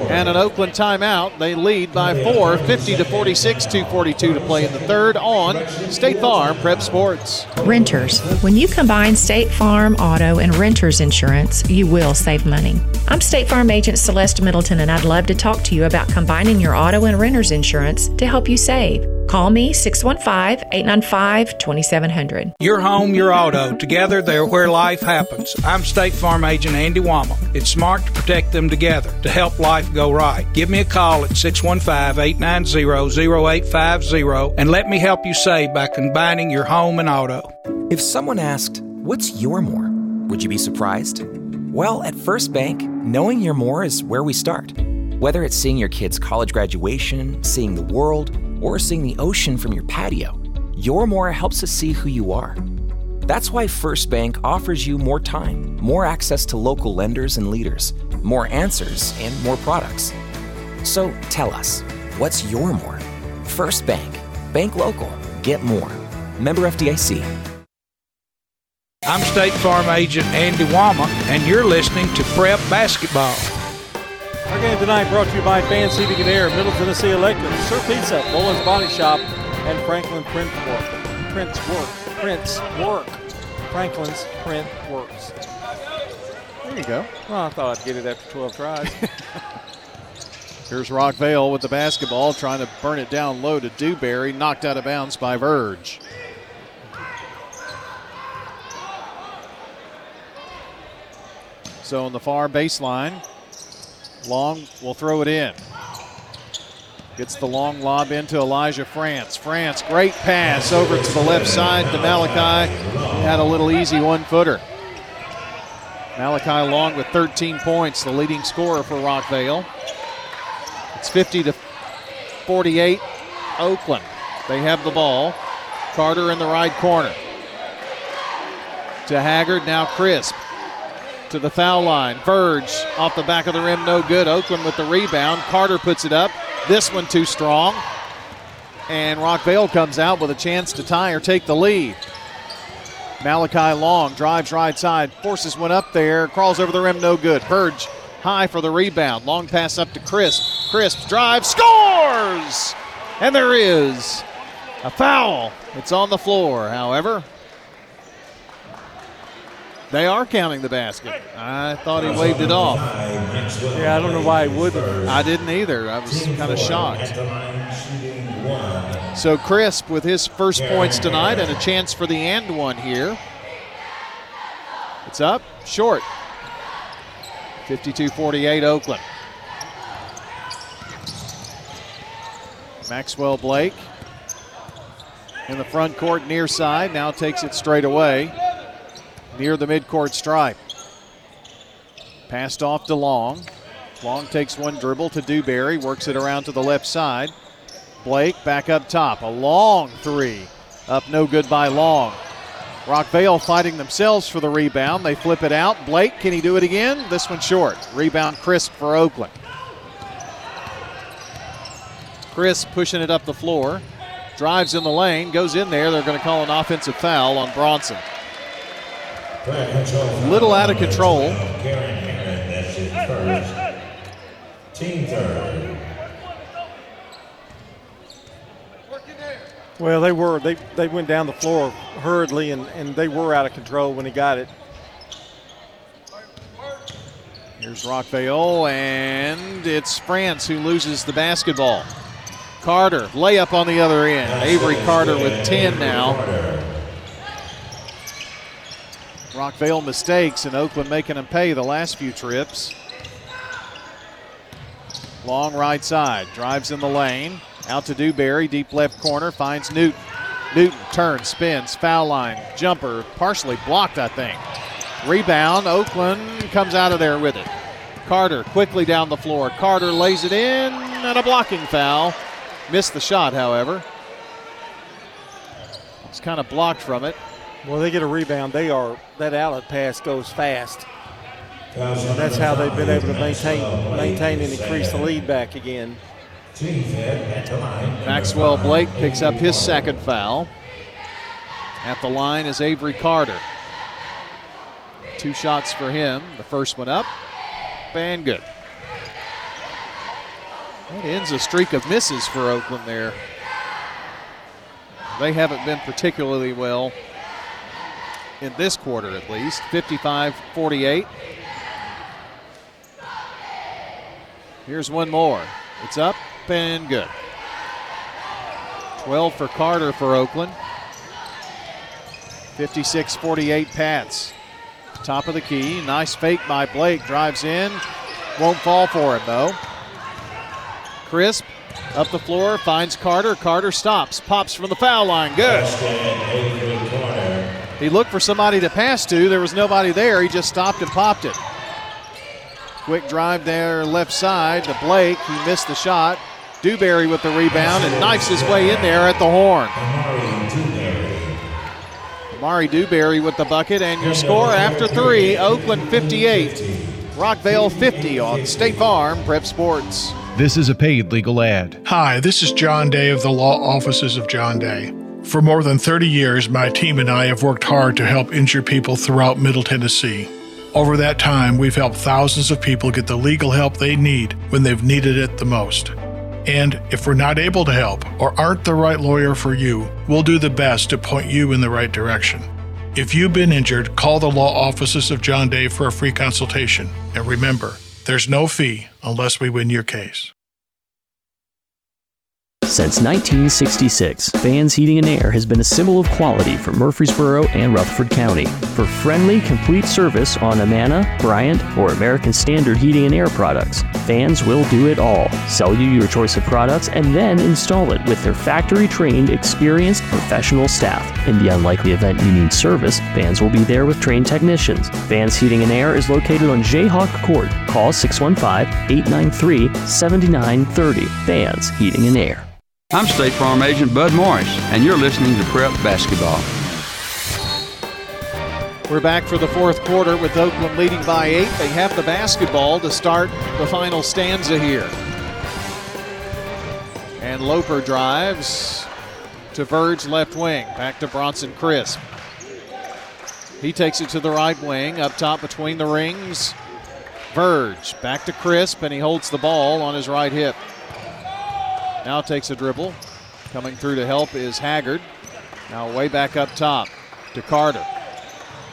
Speaker 7: And an Oakland timeout. They lead by four, 50 to 46, 242 to play in the third on State Farm Prep Sports.
Speaker 11: Renters. When you combine State Farm, auto, and renters insurance, you will save money. I'm State Farm agent Celeste Middleton, and I'd love to talk to you about combining your auto and renters insurance to help you save. Call me 615 895 2700.
Speaker 23: Your home, your auto. Together, they're where life happens. I'm State Farm Agent Andy Womack. It's smart to protect them together to help life go right. Give me a call at 615 890 0850 and let me help you save by combining your home and auto.
Speaker 24: If someone asked, What's your more? Would you be surprised? Well, at First Bank, knowing your more is where we start. Whether it's seeing your kid's college graduation, seeing the world, or seeing the ocean from your patio, your more helps us see who you are. That's why First Bank offers you more time, more access to local lenders and leaders, more answers, and more products. So tell us, what's your more? First Bank. Bank local. Get more. Member FDIC.
Speaker 23: I'm State Farm Agent Andy Womack, and you're listening to Prep Basketball.
Speaker 6: Our game tonight brought to you by Fans Heating and Air, Middle Tennessee Electric, Sir Pizza, Boland's Body Shop, and Franklin Print Work. Prince Work. Prince Work. Franklin's Print Works.
Speaker 7: There you go.
Speaker 6: Well, I thought I'd get it after 12 tries. (laughs)
Speaker 7: Here's Rockvale with the basketball, trying to burn it down low to Dewberry, knocked out of bounds by Verge. So on the far baseline, Long will throw it in. Gets the long lob into Elijah France. France, great pass over to the left side to Malachi. Had a little easy one footer. Malachi Long with 13 points, the leading scorer for Rockvale. It's 50 to 48, Oakland. They have the ball. Carter in the right corner. To Haggard, now Crisp. To the foul line. Verge off the back of the rim, no good. Oakland with the rebound. Carter puts it up. This one too strong. And Rockvale comes out with a chance to tie or take the lead. Malachi Long drives right side, forces one up there, crawls over the rim, no good. Verge high for the rebound. Long pass up to Crisp. Crisp drives, scores! And there is a foul. It's on the floor, however. They are counting the basket. I thought he waved it off.
Speaker 6: Yeah, I don't know why he wouldn't.
Speaker 7: I didn't either. I was kind of shocked. So Crisp with his first points tonight and a chance for the and one here. It's up, short. 52 48 Oakland. Maxwell Blake in the front court near side, now takes it straight away near the midcourt stripe. Passed off to Long. Long takes one dribble to Dewberry, works it around to the left side. Blake back up top. A long three. Up no good by Long. Rockvale fighting themselves for the rebound. They flip it out. Blake, can he do it again? This one short. Rebound Crisp for Oakland. Crisp pushing it up the floor. Drives in the lane, goes in there. They're going to call an offensive foul on Bronson. Little out of control.
Speaker 22: Team third.
Speaker 6: Well, they were they they went down the floor hurriedly and, and they were out of control when he got it.
Speaker 7: Here's Rockvale, and it's France who loses the basketball. Carter, layup on the other end. Avery Carter with 10 now. Rockvale mistakes, and Oakland making them pay the last few trips. Long right side, drives in the lane. Out to Dewberry, deep left corner, finds Newton. Newton turns, spins, foul line, jumper, partially blocked, I think. Rebound, Oakland comes out of there with it. Carter quickly down the floor. Carter lays it in, and a blocking foul. Missed the shot, however. It's kind of blocked from it.
Speaker 6: Well, they get a rebound. They are that outlet pass goes fast. And that's how they've been able to maintain maintain and increase the lead back again.
Speaker 7: Maxwell Blake picks up his second foul. At the line is Avery Carter. Two shots for him. The first one up and good. That ends a streak of misses for Oakland there. They haven't been particularly well in this quarter, at least. 55 48. Here's one more. It's up and good. 12 for Carter for Oakland. 56 48 Pats. Top of the key. Nice fake by Blake. Drives in. Won't fall for it though. Crisp up the floor. Finds Carter. Carter stops. Pops from the foul line. Good. He looked for somebody to pass to. There was nobody there. He just stopped and popped it. Quick drive there, left side to Blake. He missed the shot. Dewberry with the rebound and knifes his way in there at the horn. Amari Dewberry with the bucket, and your score after three Oakland 58, Rockvale 50 on State Farm Prep Sports.
Speaker 25: This is a paid legal ad.
Speaker 3: Hi, this is John Day of the Law Offices of John Day. For more than 30 years, my team and I have worked hard to help injured people throughout Middle Tennessee. Over that time, we've helped thousands of people get the legal help they need when they've needed it the most. And if we're not able to help or aren't the right lawyer for you, we'll do the best to point you in the right direction. If you've been injured, call the law offices of John Day for a free consultation. And remember, there's no fee unless we win your case.
Speaker 26: Since 1966, Fans Heating and Air has been a symbol of quality for Murfreesboro and Rutherford County. For friendly, complete service on Amana, Bryant, or American Standard Heating and Air products, Fans will do it all. Sell you your choice of products and then install it with their factory trained, experienced, professional staff. In the unlikely event you need service, Fans will be there with trained technicians. Fans Heating and Air is located on Jayhawk Court. Call 615 893 7930. Fans Heating and Air.
Speaker 27: I'm State Farm Agent Bud Morris, and you're listening to Prep Basketball.
Speaker 7: We're back for the fourth quarter with Oakland leading by eight. They have the basketball to start the final stanza here. And Loper drives to Verge left wing. Back to Bronson Crisp. He takes it to the right wing, up top between the rings. Verge back to Crisp, and he holds the ball on his right hip. Now takes a dribble. Coming through to help is Haggard. Now way back up top to Carter.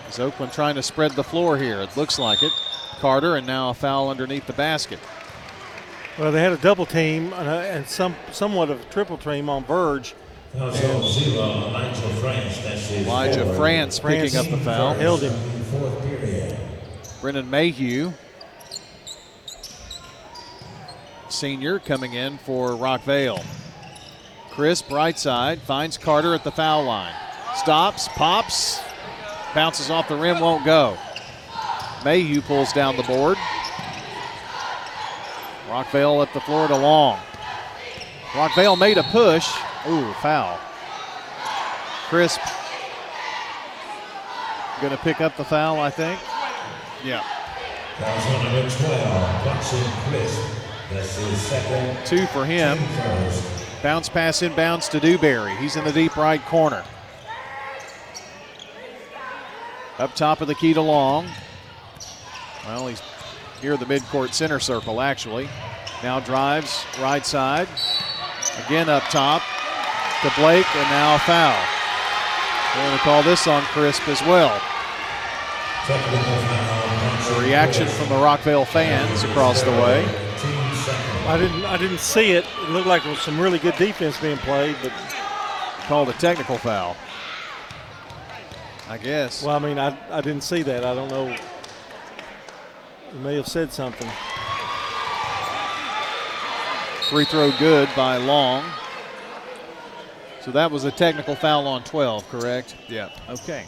Speaker 7: Is Oakland trying to spread the floor here? It looks like it. Carter, and now a foul underneath the basket.
Speaker 6: Well, they had a double team and, a, and some somewhat of a triple team on Verge,
Speaker 22: zero, Elijah France. That's his
Speaker 7: Elijah
Speaker 22: fourth.
Speaker 7: France picking up the foul.
Speaker 6: Held him.
Speaker 7: Brennan Mayhew, senior, coming in for Rockvale. Crisp right side finds Carter at the foul line. Stops, pops, bounces off the rim, won't go. Mayhew pulls down the board. Rockvale at the floor to Long. Rockvale made a push. Ooh, foul. Crisp going to pick up the foul, I think. Yeah.
Speaker 22: Council number 12, Bronson Crisp.
Speaker 7: Two for him. Bounce pass inbounds to Dewberry. He's in the deep right corner. Up top of the key to Long. Well, he's near the midcourt center circle, actually. Now drives right side. Again up top to Blake, and now a foul. We're going to call this on Crisp as well. A reaction from the Rockvale fans across the way.
Speaker 22: Team second.
Speaker 6: I didn't I didn't see it. It looked like there was some really good defense being played, but
Speaker 7: Called a technical foul. I guess.
Speaker 6: well, I mean, I I didn't see that. I don't know. You may have said something.
Speaker 7: Free throw good by Long. So that was a technical foul on 12, correct? Yeah. Okay.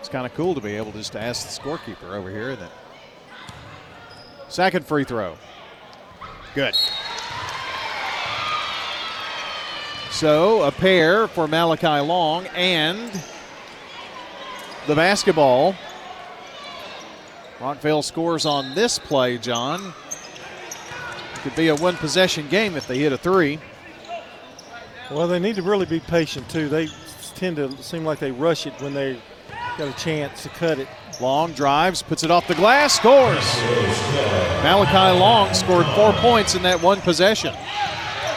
Speaker 7: It's kind of cool to be able just to ask the scorekeeper over here, isn't it? Second free throw. Good. So a pair for Malachi Long and the basketball. Rockvale scores on this play, John. Could be a one possession game if they hit a three.
Speaker 6: Well, they need to really be patient too. They tend to seem like they rush it when they got a chance to cut it.
Speaker 7: Long drives, puts it off the glass, scores. Malachi Long scored four points in that one possession.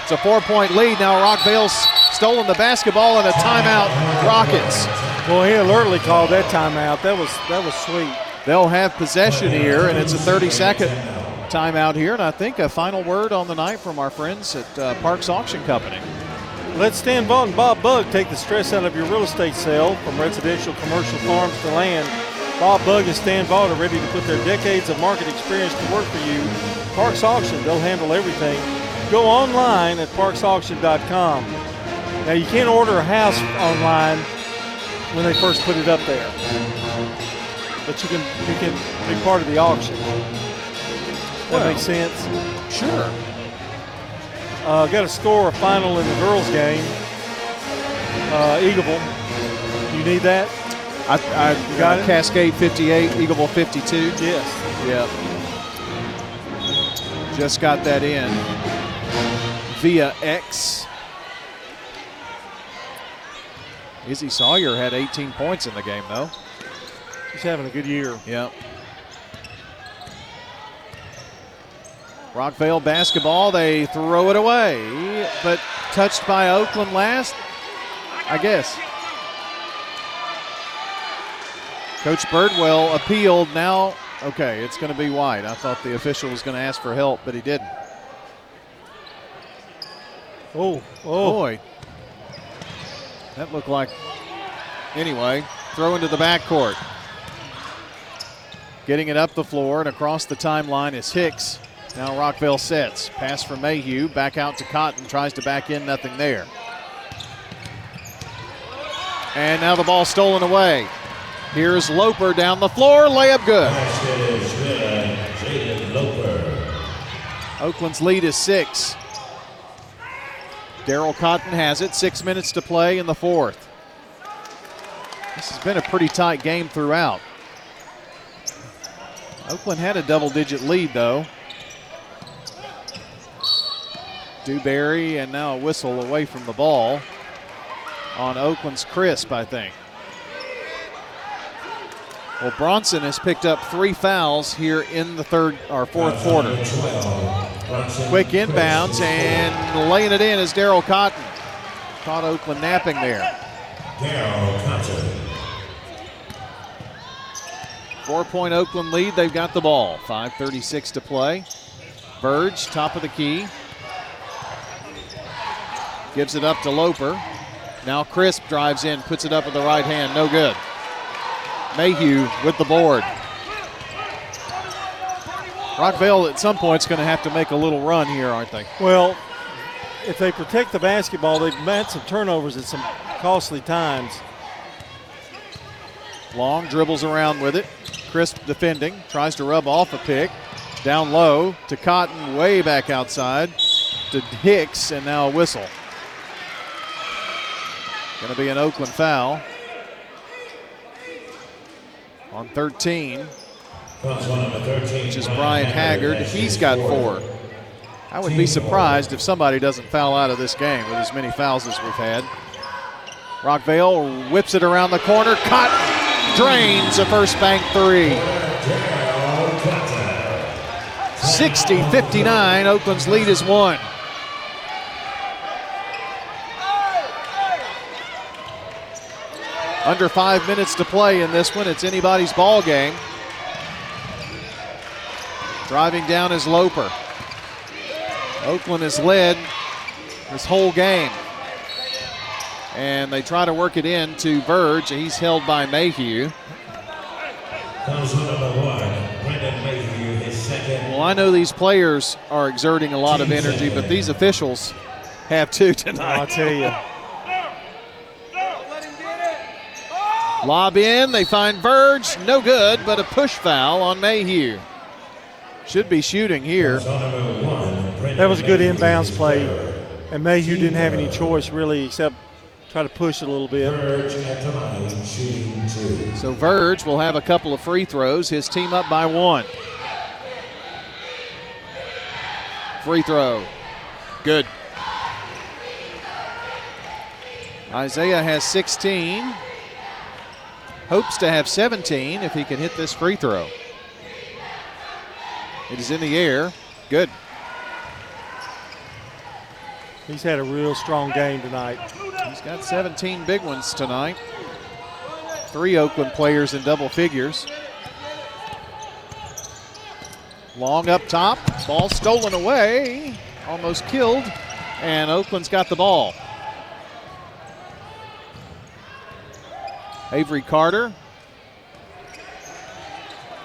Speaker 7: It's a four point lead. Now Rockvale's stolen the basketball and a timeout, Rockets.
Speaker 6: Well, he alertly called that timeout. That was that was sweet.
Speaker 7: They'll have possession here, and it's a 30 second timeout here. And I think a final word on the night from our friends at uh, Parks Auction Company.
Speaker 6: Let Stan Vaughn and Bob Bug take the stress out of your real estate sale from residential, commercial farms to land. Bob Bug and Stan Vaughn are ready to put their decades of market experience to work for you. Parks Auction, they'll handle everything. Go online at parksauction.com. Now, you can't order a house online when they first put it up there, but you can you can be part of the auction. That
Speaker 7: Well,
Speaker 6: makes sense.
Speaker 7: Sure.
Speaker 6: Uh, got a score a final in the girls' game. Uh, Eagleville. You need that?
Speaker 7: I, I
Speaker 6: You got?
Speaker 7: Cascade 58, Eagleville 52.
Speaker 6: Yes.
Speaker 7: Yep. Just got that in via X. Izzy Sawyer had 18 points in the game, though.
Speaker 6: He's having a good year.
Speaker 7: Yep. Rockvale basketball, they throw it away, but touched by Oakland last, I guess. Coach Birdwell appealed. Now, okay, it's going to be wide. I thought the official was going to ask for help, but he didn't.
Speaker 6: Oh, oh.
Speaker 7: Boy. That looked like. Anyway, throw into the backcourt. Getting it up the floor and across the timeline is Hicks. Now Rockvale sets. Pass from Mayhew. Back out to Cotton. Tries to back in. Nothing there. And now the ball stolen away. Here's Loper down the floor. Layup good. Oakland's lead is six. Daryl Cotton has it. Six minutes to play in the fourth. This has been a pretty tight game throughout. Oakland had a double digit lead, though. Dewberry, and now a whistle away from the ball on Oakland's Crisp, I think. Well, Bronson has picked up three fouls here in the third or fourth quarter. Quick inbounds and laying it in is Daryl Cotton. Caught Oakland napping there.
Speaker 22: Daryl.
Speaker 7: Four point Oakland lead. They've got the ball. 5.36 to play. Verge, top of the key. Gives it up to Loper. Now Crisp drives in, puts it up with the right hand. No good. Mayhew with the board. Rockvale at some point is going to have to make a little run here, aren't they?
Speaker 6: Well, if they protect the basketball, they've had some turnovers at some costly times.
Speaker 7: Long dribbles around with it. Crisp defending, tries to rub off a pick. Down low to Cotton, way back outside to Hicks, and now a whistle. Going to be an Oakland foul on 13, which is Bryant Haggard. He's got four. I would be surprised if somebody doesn't foul out of this game with as many fouls as we've had. Rockvale whips it around the corner. Cotton drains a first bank three. 60 59. Oakland's lead is one. Under five minutes to play in this one. It's anybody's ball game. Driving down is Loper. Oakland has led this whole game. And they try to work it in to Verge. He's held by Mayhew. Well, I know these players are exerting a lot of energy, but these officials have too tonight.
Speaker 6: I'll tell you. (laughs)
Speaker 7: Lob in, they find Verge, no good, but a push foul on Mayhew. Should be shooting here.
Speaker 6: That was a good inbounds play, and Mayhew didn't have any choice really except try to push it a little bit.
Speaker 7: So Verge will have a couple of free throws. His team up by one. Free throw. Good. Isaiah has 16. Hopes to have 17 if he can hit this free throw. It is in the air. Good.
Speaker 6: He's had a real strong game tonight.
Speaker 7: He's got 17 big ones tonight. Three Oakland players in double figures. Long up top. Ball stolen away. Almost killed. And Oakland's got the ball. Avery Carter.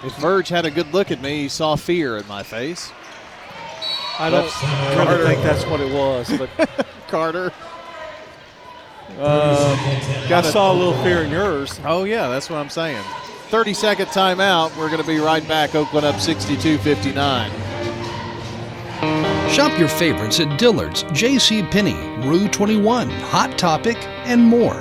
Speaker 7: If Verge had a good look at me, he saw fear in my face.
Speaker 6: I don't really think that's what it was, but (laughs)
Speaker 7: Carter.
Speaker 6: Uh, I saw a little fear in yours.
Speaker 7: Oh, yeah, that's what I'm saying. 30 second timeout. We're going to be right back. Oakland up 62 59.
Speaker 28: Shop your favorites at Dillard's, J.C. Penney, Rue 21, Hot Topic, and more.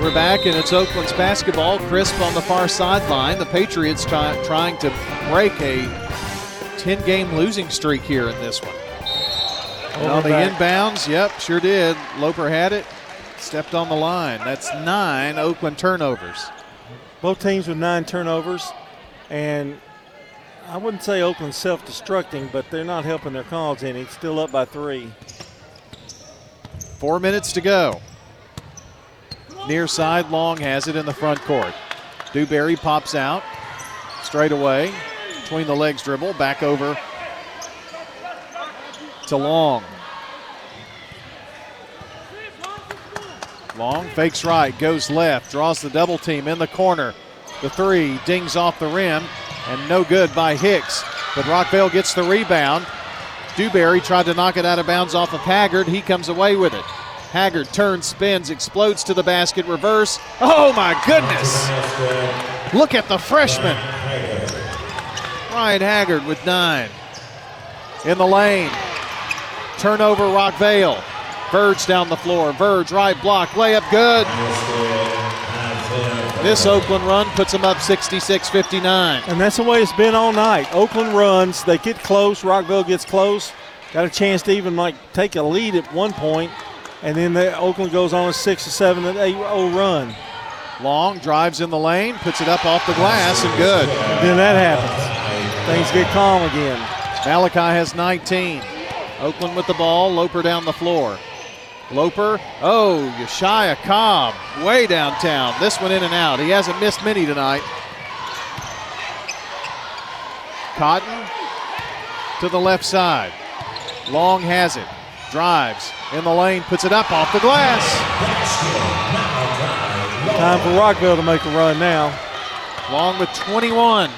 Speaker 7: We're back, and it's Oakland's basketball. Crisp on the far sideline. The Patriots try, trying to break a 10 game losing streak here in this one. On the
Speaker 6: back.
Speaker 7: inbounds, yep, sure did. Loper had it, stepped on the line. That's nine Oakland turnovers.
Speaker 6: Both teams with nine turnovers, and I wouldn't say Oakland's self-destructing, but they're not helping their cause any. Still up by three.
Speaker 7: Four minutes to go. Near side, Long has it in the front court. Dewberry pops out straight away, between the legs dribble, back over to Long. Long fakes right, goes left, draws the double team in the corner. The three dings off the rim, and no good by Hicks. But Rockvale gets the rebound. Dewberry tried to knock it out of bounds off of Haggard. He comes away with it. Haggard turns, spins, explodes to the basket, reverse. Oh my goodness! Look at the freshman. Bryant Haggard with nine. In the lane. Turnover Rockvale. Verge down the floor. Verge right block. Layup good. This Oakland run puts them up 66 59.
Speaker 6: And that's the way it's been all night. Oakland runs, they get close, Rockvale gets close, got a chance to even like take a lead at one point, and then the, Oakland goes on a six to seven and eight oh run.
Speaker 7: Long drives in the lane, puts it up off the glass, and good.
Speaker 6: And then that happens. Things get calm again.
Speaker 7: Malachi has 19. Oakland with the ball, Loper down the floor. Loper, oh, Yeshaya Cobb, way downtown. This one in and out. He hasn't missed many tonight. Cotton to the left side. Long has it. Drives in the lane, puts it up off the glass.
Speaker 6: Time for Rockvale to make a run now.
Speaker 7: Long with 21.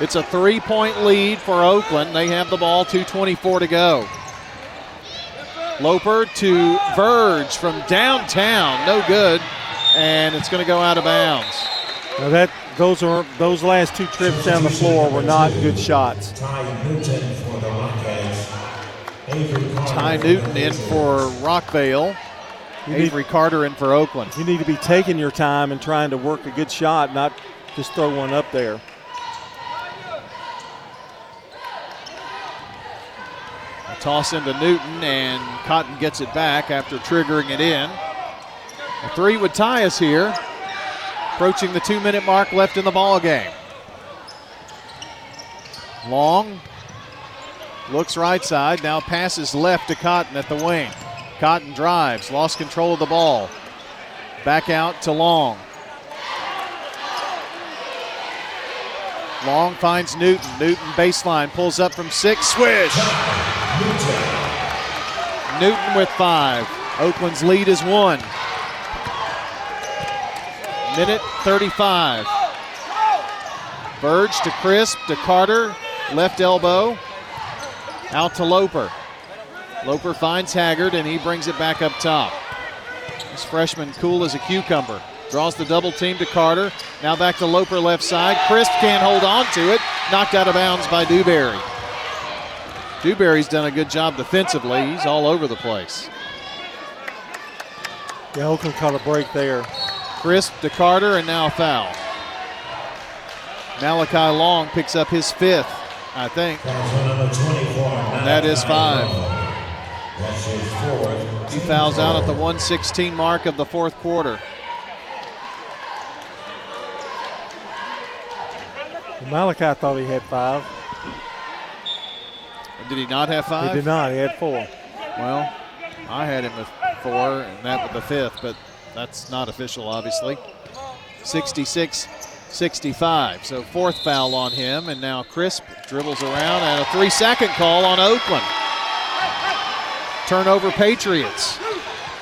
Speaker 7: It's a three point lead for Oakland. They have the ball, 2.24 to go. Loper to Verge from downtown, no good, and it's going to go out of bounds.
Speaker 6: Now that those are those last two trips down the floor were not good shots.
Speaker 7: Ty Newton in for Rockvale.
Speaker 6: You
Speaker 7: Avery Carter in for Oakland.
Speaker 6: You need to be taking your time and trying to work a good shot, not just throw one up there.
Speaker 7: A toss into Newton, and Cotton gets it back after triggering it in. A three would tie us here. Approaching the two minute mark left in the ball game. Long looks right side, now passes left to Cotton at the wing. Cotton drives, lost control of the ball. Back out to Long. Long finds Newton. Newton baseline pulls up from six. Swish. Newton with five. Oakland's lead is one. Minute 35. Verge to Crisp to Carter. Left elbow. Out to Loper. Loper finds Haggard and he brings it back up top. This freshman cool as a cucumber. Draws the double team to Carter. Now back to Loper left side. Crisp can't hold on to it. Knocked out of bounds by Dewberry. Dewberry's done a good job defensively. He's all over the place.
Speaker 6: Yeah, Oakland caught a break there.
Speaker 7: Crisp to Carter and now a foul. Malachi Long picks up his fifth, I think. And that is five. He fouls out at the 116 mark of the fourth quarter.
Speaker 6: Malachi thought he had five.
Speaker 7: Did he not have five?
Speaker 6: He did not. He had four.
Speaker 7: Well, I had him with four, and that with the fifth, but that's not official, obviously. 66 65. So, fourth foul on him, and now Crisp dribbles around, and a three second call on Oakland. Turnover, Patriots.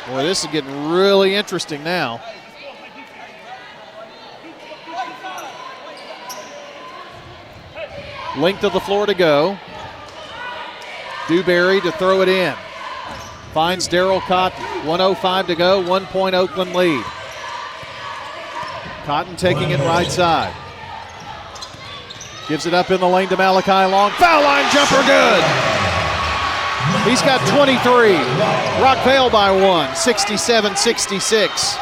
Speaker 7: Boy, this is getting really interesting now. Length of the floor to go. Dewberry to throw it in. Finds Daryl Cotton. 105 to go. One point Oakland lead. Cotton taking it right side. Gives it up in the lane to Malachi Long. Foul line jumper good. He's got 23. Rockvale by one. 67 66.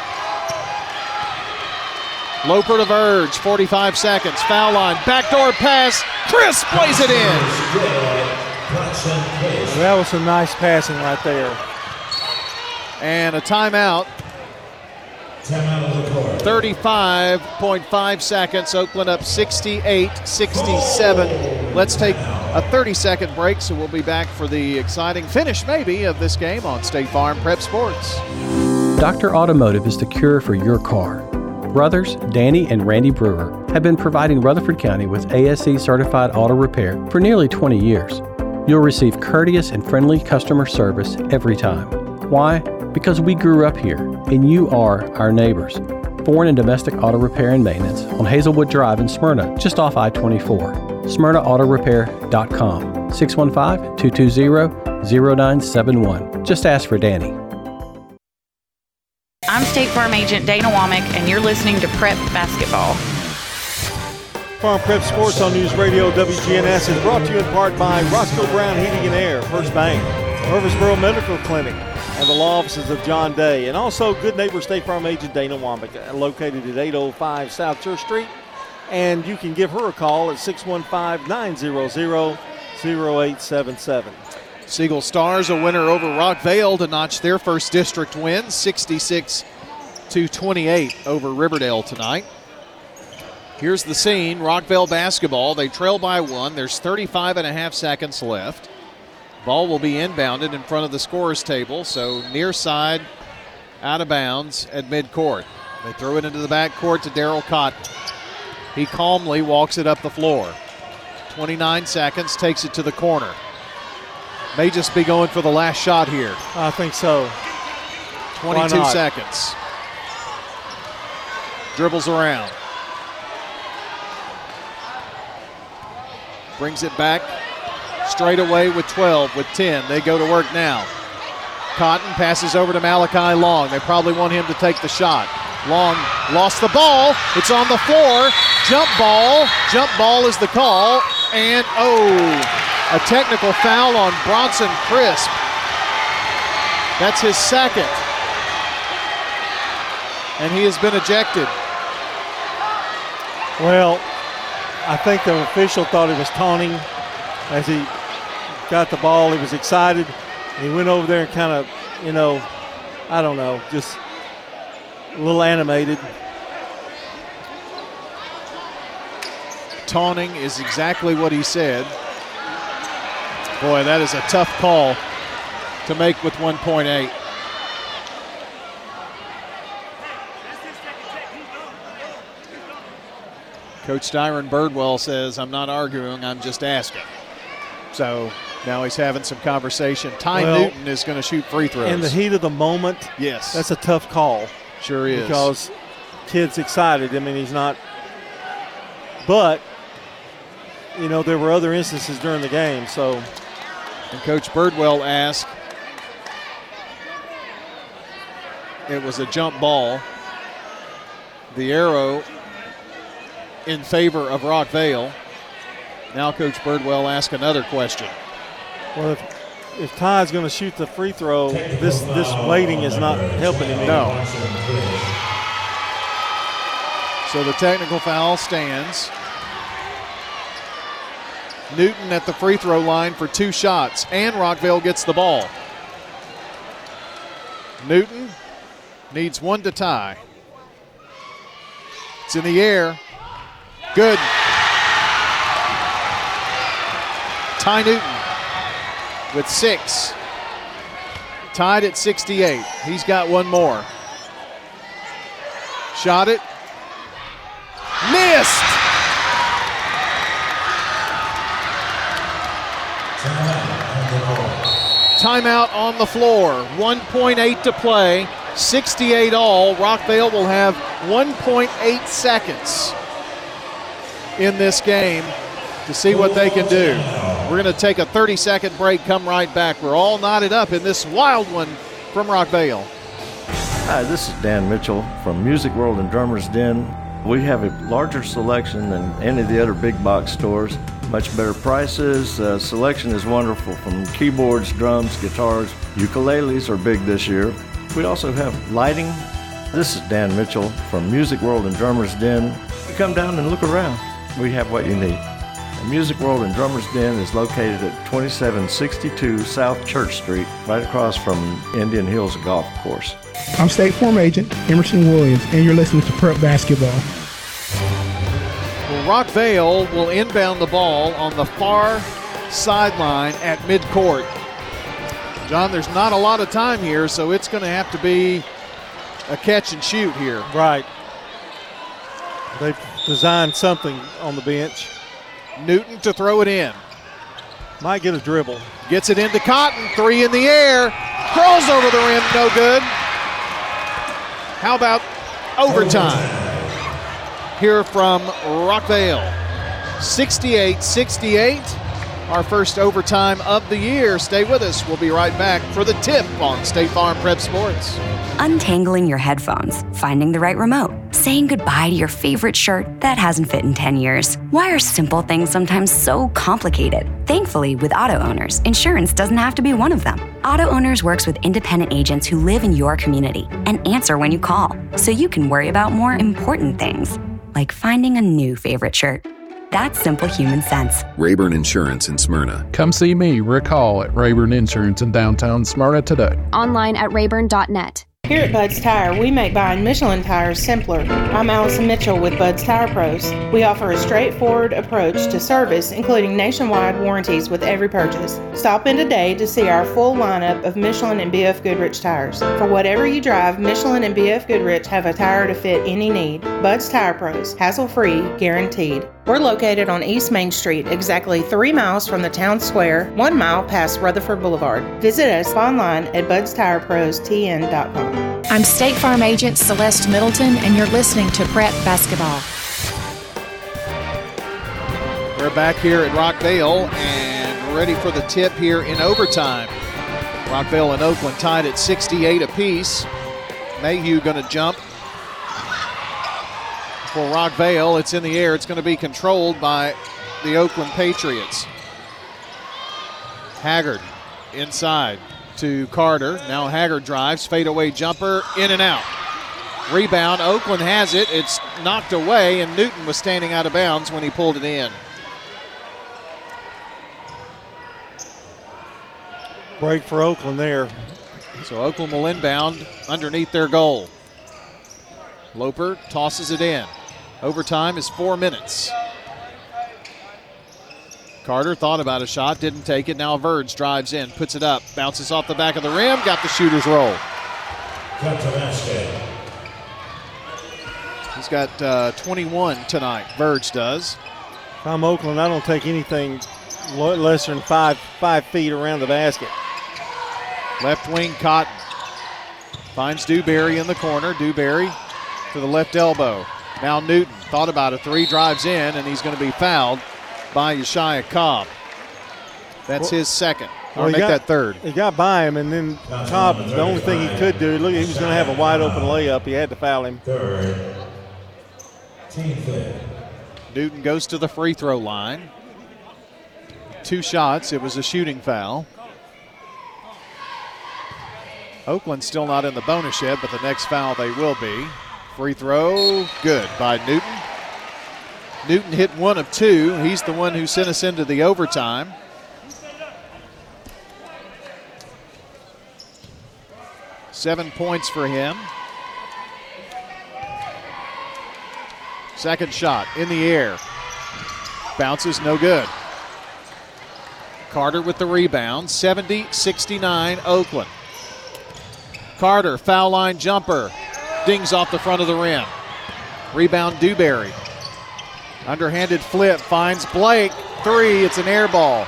Speaker 7: Loper to Verge, 45 seconds. Foul line, backdoor pass. Chris plays it in.
Speaker 6: That was some nice passing right there.
Speaker 7: And a timeout. 35.5 seconds. Oakland up 68 67. Let's take a 30 second break, so we'll be back for the exciting finish, maybe, of this game on State Farm Prep Sports.
Speaker 29: Dr. Automotive is the cure for your car. Brothers Danny and Randy Brewer have been providing Rutherford County with ASE certified auto repair for nearly 20 years. You'll receive courteous and friendly customer service every time. Why? Because we grew up here and you are our neighbors. Foreign and domestic auto repair and maintenance on Hazelwood Drive in Smyrna, just off I 24. SmyrnaAutorepair.com 615 220 0971. Just ask for Danny.
Speaker 2: I'm State Farm Agent Dana Womack, and you're listening to Prep Basketball.
Speaker 6: Farm Prep Sports on News Radio WGNS is brought to you in part by Roscoe Brown Heating and Air, First Bank, Murfreesboro Medical Clinic, and the law offices of John Day, and also good neighbor State Farm Agent Dana Womack, located at 805 South Church Street. And you can give her a call at 615 900 0877.
Speaker 7: Siegel Stars a winner over Rockvale to notch their first district win, 66 to 28 over Riverdale tonight. Here's the scene Rockvale basketball. They trail by one. There's 35 and a half seconds left. Ball will be inbounded in front of the scorer's table, so near side, out of bounds at midcourt. They throw it into the backcourt to Daryl Cotton. He calmly walks it up the floor. 29 seconds, takes it to the corner. May just be going for the last shot here.
Speaker 6: I think so.
Speaker 7: 22 seconds. Dribbles around. Brings it back straight away with 12, with 10. They go to work now. Cotton passes over to Malachi Long. They probably want him to take the shot. Long lost the ball. It's on the floor. Jump ball. Jump ball is the call. And oh, a technical foul on Bronson Crisp. That's his second. And he has been ejected.
Speaker 6: Well, I think the official thought he was taunting as he got the ball. He was excited. He went over there and kind of, you know, I don't know, just a little animated.
Speaker 7: Taunting is exactly what he said. Boy, that is a tough call to make with 1.8. Coach Dyron Birdwell says, I'm not arguing, I'm just asking. So now he's having some conversation. Ty
Speaker 6: Well,
Speaker 7: Newton is going to shoot free throws.
Speaker 6: In the heat of the moment,
Speaker 7: yes,
Speaker 6: that's a tough call.
Speaker 7: Sure is.
Speaker 6: Because kid's excited. I mean, he's not. But you know, there were other instances during the game. So,
Speaker 7: and Coach Birdwell asked, it was a jump ball. The arrow in favor of Rockvale. Now Coach Birdwell asks another question.
Speaker 6: well, if, if Ty's going to shoot the free throw, this this waiting is not helping him.
Speaker 7: No. So the technical foul stands. Newton at the free throw line for two shots, and Rockvale gets the ball. Newton needs one to tie. It's in the air. Good. Ty Newton with six. Tied at 68. He's got one more. Shot it. Missed. Timeout on the floor. 1.8 to play. 68 all. Rockvale will have 1.8 seconds in this game to see what they can do. We're going to take a 30 second break, come right back. We're all knotted up in this wild one from Rockvale.
Speaker 30: Hi, this is Dan Mitchell from Music World and Drummers Den. We have a larger selection than any of the other big box stores. Much better prices. Uh, selection is wonderful from keyboards, drums, guitars. Ukuleles are big this year. We also have lighting. This is Dan Mitchell from Music World and Drummers Den. Come down and look around. We have what you need. The Music World and Drummers Den is located at 2762 South Church Street, right across from Indian Hills Golf Course.
Speaker 3: I'm State Farm Agent Emerson Williams, and you're listening to Prep Basketball.
Speaker 7: Well, Rockvale will inbound the ball on the far sideline at midcourt. John, there's not a lot of time here, so it's going to have to be a catch and shoot here.
Speaker 6: Right. They've designed something on the bench.
Speaker 7: Newton to throw it in.
Speaker 6: Might get a dribble.
Speaker 7: Gets it into Cotton. Three in the air. Curls over the rim. No good. How about overtime? Here from Rockvale. 68 68. Our first overtime of the year. Stay with us. We'll be right back for the tip on State Farm Prep Sports.
Speaker 31: Untangling your headphones, finding the right remote, saying goodbye to your favorite shirt that hasn't fit in 10 years. Why are simple things sometimes so complicated? Thankfully, with auto owners, insurance doesn't have to be one of them. Auto Owners works with independent agents who live in your community and answer when you call, so you can worry about more important things, like finding a new favorite shirt. That's simple human sense.
Speaker 32: Rayburn Insurance in Smyrna.
Speaker 33: Come see me, Rick Hall, at Rayburn Insurance in downtown Smyrna today.
Speaker 34: Online at rayburn.net.
Speaker 35: Here at Bud's Tire, we make buying Michelin tires simpler. I'm Allison Mitchell with Bud's Tire Pros. We offer a straightforward approach to service, including nationwide warranties with every purchase. Stop in today to see our full lineup of Michelin and BF Goodrich tires. For whatever you drive, Michelin and BF Goodrich have a tire to fit any need. Bud's Tire Pros, hassle free, guaranteed. We're located on East Main Street, exactly three miles from the town square, one mile past Rutherford Boulevard. Visit us online at budstirepros.tn.com.
Speaker 11: I'm State Farm Agent Celeste Middleton, and you're listening to Prep Basketball.
Speaker 7: We're back here at Rockvale and ready for the tip here in overtime. Rockvale and Oakland tied at 68 apiece. Mayhew going to jump for Rockvale. It's in the air. It's going to be controlled by the Oakland Patriots. Haggard inside to Carter. Now Haggard drives, fadeaway jumper, in and out. Rebound. Oakland has it. It's knocked away, and Newton was standing out of bounds when he pulled it in.
Speaker 6: Break for Oakland there.
Speaker 7: So Oakland will inbound underneath their goal. Loper tosses it in. Overtime is four minutes. Carter thought about a shot, didn't take it. Now Verge drives in, puts it up, bounces off the back of the rim, got the shooter's roll.
Speaker 22: Cut to.
Speaker 7: He's got uh, 21 tonight. Verge does.
Speaker 6: If I'm Oakland, I don't take anything less than five five feet around the basket.
Speaker 7: Left wing Cotton finds Dewberry in the corner. Dewberry to the left elbow. Now Newton thought about a three, drives in, and he's going to be fouled by Yeshaya Cobb. That's
Speaker 6: Well-
Speaker 7: his second. Or
Speaker 6: he
Speaker 7: make
Speaker 6: got-
Speaker 7: that third.
Speaker 6: He got by him, and then Cobb, the only thing he could do, look, he was going to have a wide open layup. He had to foul him.
Speaker 22: Third.
Speaker 7: Newton goes to the free throw line. Two shots. It was a shooting foul. Oakland still not in the bonus yet, but the next foul they will be. Free throw, good by Newton. Newton hit one of two. He's the one who sent us into the overtime. Seven points for him. Second shot in the air. Bounces no good. Carter with the rebound. 70 69 Oakland. Carter, foul line jumper. Dings off the front of the rim. Rebound Dewberry. Underhanded flip finds Blake. Three. It's an air ball.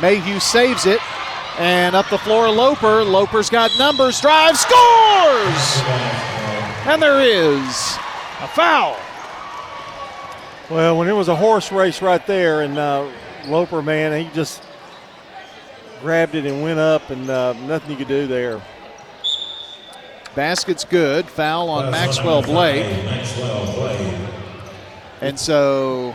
Speaker 7: Mayhew saves it. And up the floor, Loper. Loper's got numbers. Drive, scores! And there is a foul.
Speaker 6: Well, when it was a horse race right there, and uh, Loper, man, he just grabbed it and went up, and uh, nothing you could do there.
Speaker 7: Basket's good. Foul on Maxwell Blake. And so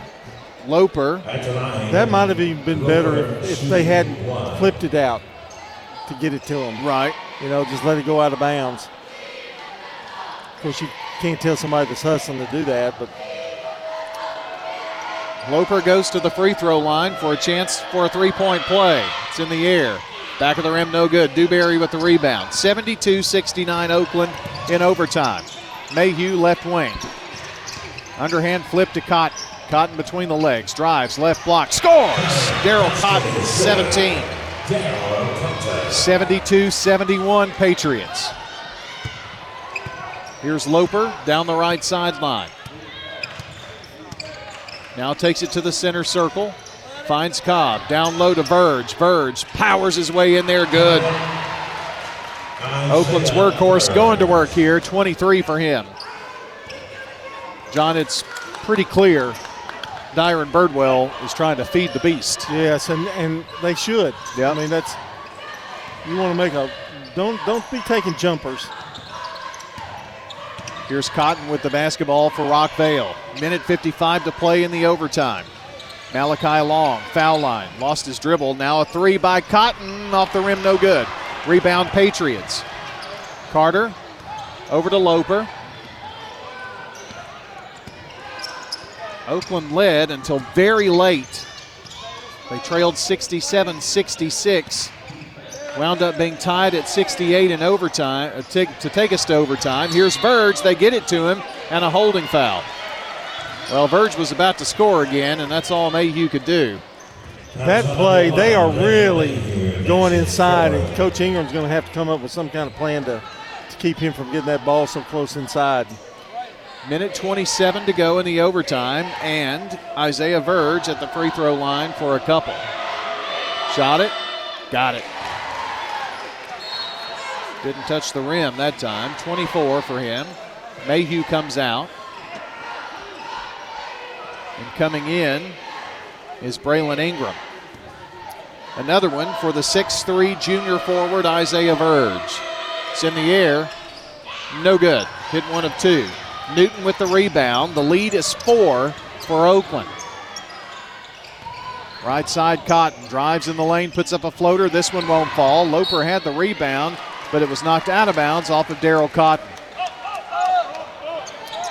Speaker 7: Loper.
Speaker 6: That might have even been better if, if they hadn't flipped it out to get it to him.
Speaker 7: Right.
Speaker 6: You know, just let it go out of bounds. Of course, you can't tell somebody that's hustling to do that, but
Speaker 7: Loper goes to the free throw line for a chance for a three point play. It's in the air. Back of the rim, no good. Dewberry with the rebound. 72 69 Oakland in overtime. Mayhew left wing. Underhand flip to Cotton. Cotton between the legs. Drives, left block. Scores! Daryl Cotton, 17. 72 71 Patriots. Here's Loper down the right sideline. Now takes it to the center circle. Finds Cobb. Down low to Verge. Verge powers his way in there. Good. Oakland's workhorse going to work here. 23 for him. John, it's pretty clear Dyron Birdwell is trying to feed the beast.
Speaker 6: yes, and, and they should.
Speaker 7: Yeah.
Speaker 6: I mean, that's you want to make a don't don't be taking jumpers.
Speaker 7: Here's Cotton with the basketball for Rockvale. Minute 55 to play in the overtime. Malachi Long, foul line, lost his dribble. Now a three by Cotton, off the rim, no good. Rebound Patriots. Carter over to Loper. Oakland led until very late. They trailed 67 66. Wound up being tied at 68 in overtime uh, to, take us to overtime. Here's Verge. They get it to him, and a holding foul. Well, Verge was about to score again, and that's all Mayhew could do.
Speaker 6: That play, they are really going inside, and Coach Ingram's going to have to come up with some kind of plan to, to keep him from getting that ball so close inside.
Speaker 7: Minute 27 to go in the overtime, and Isaiah Verge at the free throw line for a couple. Shot it, got it. Didn't touch the rim that time. 24 for him. Mayhew comes out. And coming in is Braylon Ingram. Another one for the 6'3 junior forward, Isaiah Verge. It's in the air. No good. Hit one of two. Newton with the rebound. The lead is four for Oakland. Right side, Cotton drives in the lane, puts up a floater. This one won't fall. Loper had the rebound, but it was knocked out of bounds off of Daryl Cotton.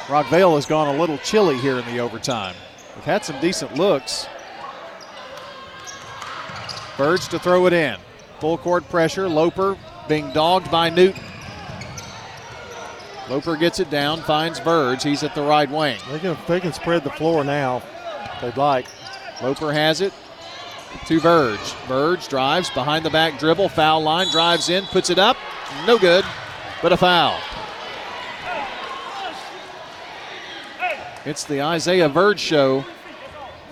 Speaker 7: Rockvale has gone a little chilly here in the overtime. They've had some decent looks. Birds to throw it in. Full court pressure. Loper being dogged by Newton. Loper gets it down, finds Birds. He's at the right wing.
Speaker 6: They can, they can spread the floor now if they'd like.
Speaker 7: Loper has it to Verge. Verge drives behind the back dribble, foul line, drives in, puts it up. No good, but a foul. It's the Isaiah Verge show.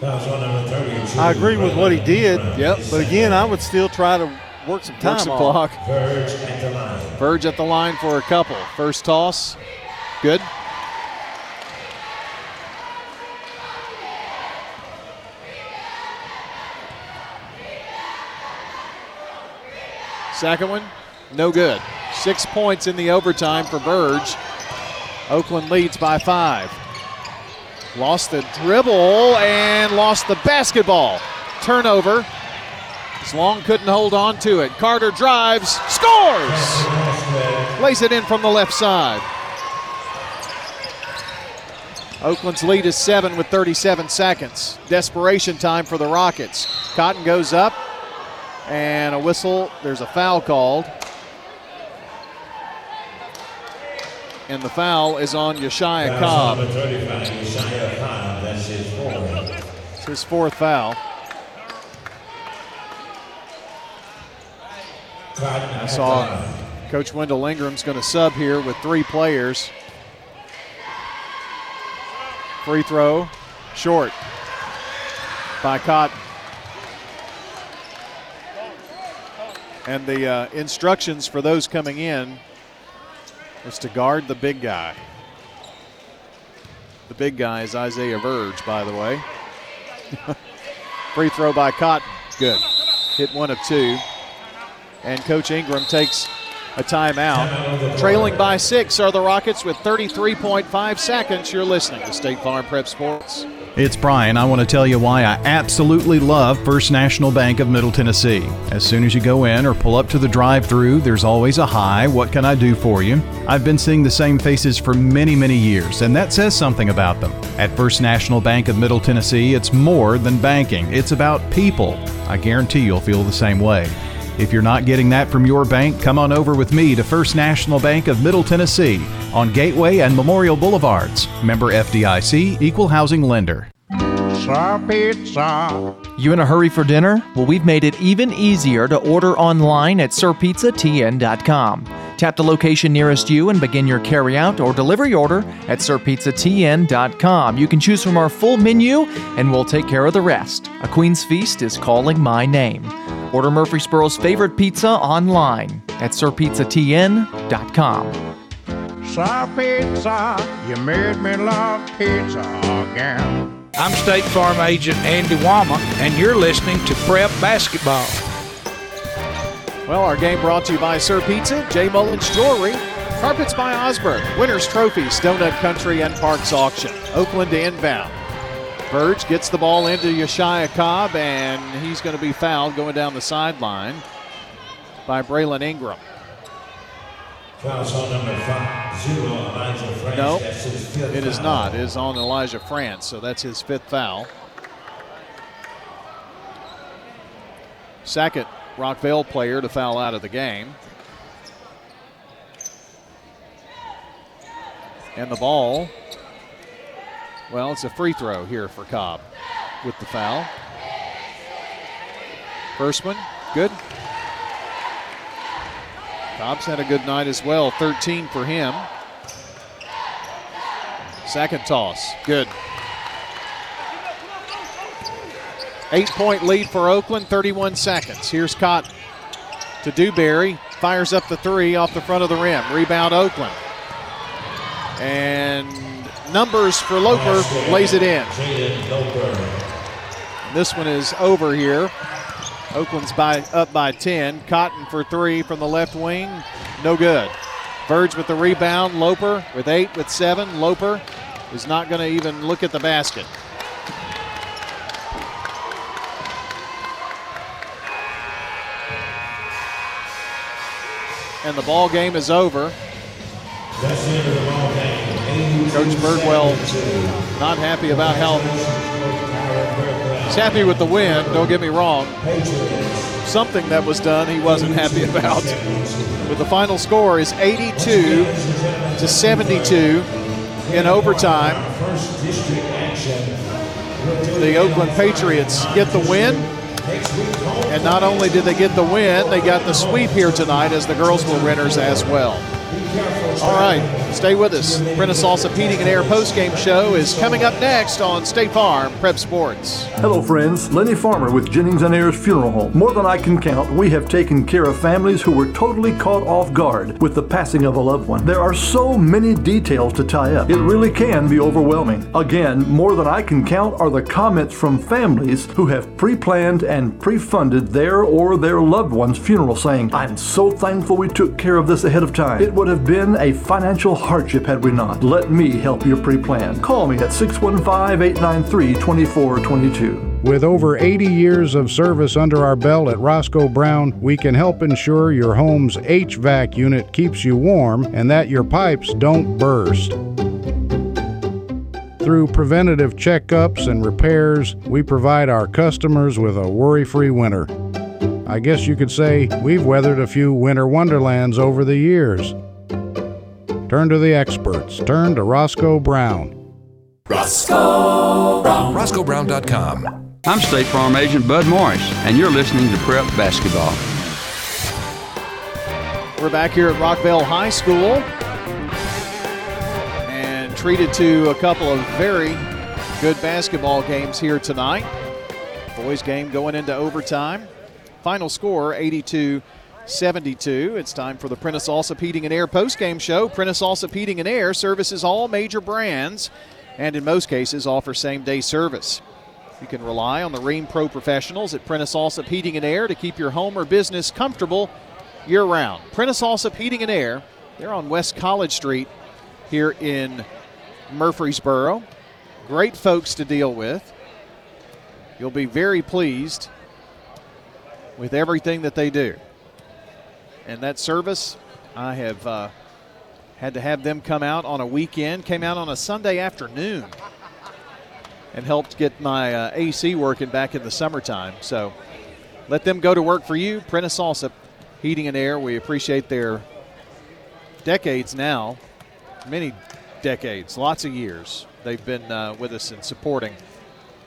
Speaker 6: I agree with what he did.
Speaker 7: Yep.
Speaker 6: But again, I would still try to work some time
Speaker 7: Work some clock.
Speaker 22: Verge at the line.
Speaker 7: Verge at the line for a couple. First toss, good. Second one, no good. Six points in the overtime for Verge. Oakland leads by five. Lost the dribble and lost the basketball. Turnover. Long couldn't hold on to it. Carter drives, scores! Lays it in from the left side. Oakland's lead is seven with 37 seconds. Desperation time for the Rockets. Cotton goes up, and a whistle. There's a foul called. And the foul is on Yeshaya Cobb.
Speaker 22: number 35, Yeshaya Cobb. That's his fourth.
Speaker 7: It's his fourth foul. I saw. Coach Wendell Ingram's going to sub here with three players. Free throw, short by Cotton. And the uh, instructions for those coming in was to guard the big guy. The big guy is Isaiah Verge, by the way. (laughs) Free throw by Cotton. Good. Hit one of two. And Coach Ingram takes a timeout. Trailing by six are the Rockets with 33.5 seconds. You're listening to State Farm Prep Sports.
Speaker 25: It's Brian. I want to tell you why I absolutely love First National Bank of Middle Tennessee. As soon as you go in or pull up to the drive through, there's always a hi, what can I do for you? I've been seeing the same faces for many, many years, and that says something about them. At First National Bank of Middle Tennessee, it's more than banking, it's about people. I guarantee you'll feel the same way. If you're not getting that from your bank, come on over with me to First National Bank of Middle Tennessee on Gateway and Memorial Boulevards. Member FDIC, Equal Housing Lender.
Speaker 36: Pizza, pizza.
Speaker 37: You in a hurry for dinner? Well, we've made it even easier to order online at sirpizzatn.com. Tap the location nearest you and begin your carryout or delivery order at sirpizzatn.com. You can choose from our full menu and we'll take care of the rest. A Queen's Feast is calling my name. Order Murfreesboro's favorite pizza online at sirpizzatn.com.
Speaker 36: Sir Pizza, you made me love pizza again.
Speaker 23: I'm State Farm Agent Andy Wama, and you're listening to Prep Basketball.
Speaker 7: Well, our game brought to you by Sir Pizza, J. Mullins Jewelry, Carpets by Osborne, Winners Trophies, Donut Country, and Parks Auction. Oakland to inbound. Verge gets the ball into Yeshaya Cobb, and he's going to be fouled going down the sideline by Braylon Ingram.
Speaker 22: Foul's on number five, zero,
Speaker 7: No, it is
Speaker 22: foul.
Speaker 7: not. It is on Elijah France, so that's his fifth foul. Second Rockvale player to foul out of the game. And the ball, well, it's a free throw here for Cobb with the foul. First one, good. Cobb's had a good night as well, 13 for him. Second toss, good. Eight point lead for Oakland, 31 seconds. Here's Cotton to Dewberry, fires up the three off the front of the rim. Rebound, Oakland. And numbers for Loper, lays it in. This one is over here. Oakland's by up by 10. Cotton for three from the left wing, no good. Verge with the rebound. Loper with eight, with seven. Loper is not going to even look at the basket. And the ball game is over.
Speaker 22: Game.
Speaker 7: Coach Birdwell not happy about how he's happy with the win. Don't get me wrong. Something that was done he wasn't happy about. But the final score is 82 to 72 in overtime. The Oakland Patriots get the win. And not only did they get the win, they got the sweep here tonight as the girls were winners as well. All right, stay with us. Prentice Allsup Heating and Air postgame show is coming up next on State Farm Prep Sports.
Speaker 12: Hello, friends. Lenny Farmer with Jennings and Ayers Funeral Home. More than I can count, we have taken care of families who were totally caught off guard with the passing of a loved one. There are so many details to tie up. It really can be overwhelming. Again, more than I can count are the comments from families who have pre planned and pre funded their or their loved one's funeral saying, I'm so thankful we took care of this ahead of time. It would have been a financial hardship had we not. Let me help you pre plan. Call me at 615 893 2422.
Speaker 38: With over 80 years of service under our belt at Roscoe Brown, we can help ensure your home's HVAC unit keeps you warm and that your pipes don't burst. Through preventative checkups and repairs, we provide our customers with a worry free winter. I guess you could say we've weathered a few winter wonderlands over the years. Turn to the experts. Turn to Roscoe Brown.
Speaker 32: Roscoe Brown. RoscoeBrown.com.
Speaker 27: I'm State Farm Agent Bud Morris, and you're listening to Prep Basketball.
Speaker 7: We're back here at Rockvale High School and treated to a couple of very good basketball games here tonight. Boys game going into overtime. Final score 82 72. It's time for the Prentice Allsup Heating and Air postgame show. Prentice Allsup Heating and Air services all major brands and in most cases offer same day service. You can rely on the Rheem Pro professionals at Prentice Allsup Heating and Air to keep your home or business comfortable year round. Prentice Allsup Heating and Air, they're on West College Street here in Murfreesboro. Great folks to deal with. You'll be very pleased with everything that they do. And that service, I have uh, had to have them come out on a weekend, came out on a Sunday afternoon and helped get my uh, AC working back in the summertime. So let them go to work for you. Prentice Allsup Heating and Air, we appreciate their decades now, many decades, lots of years. They've been uh, with us in supporting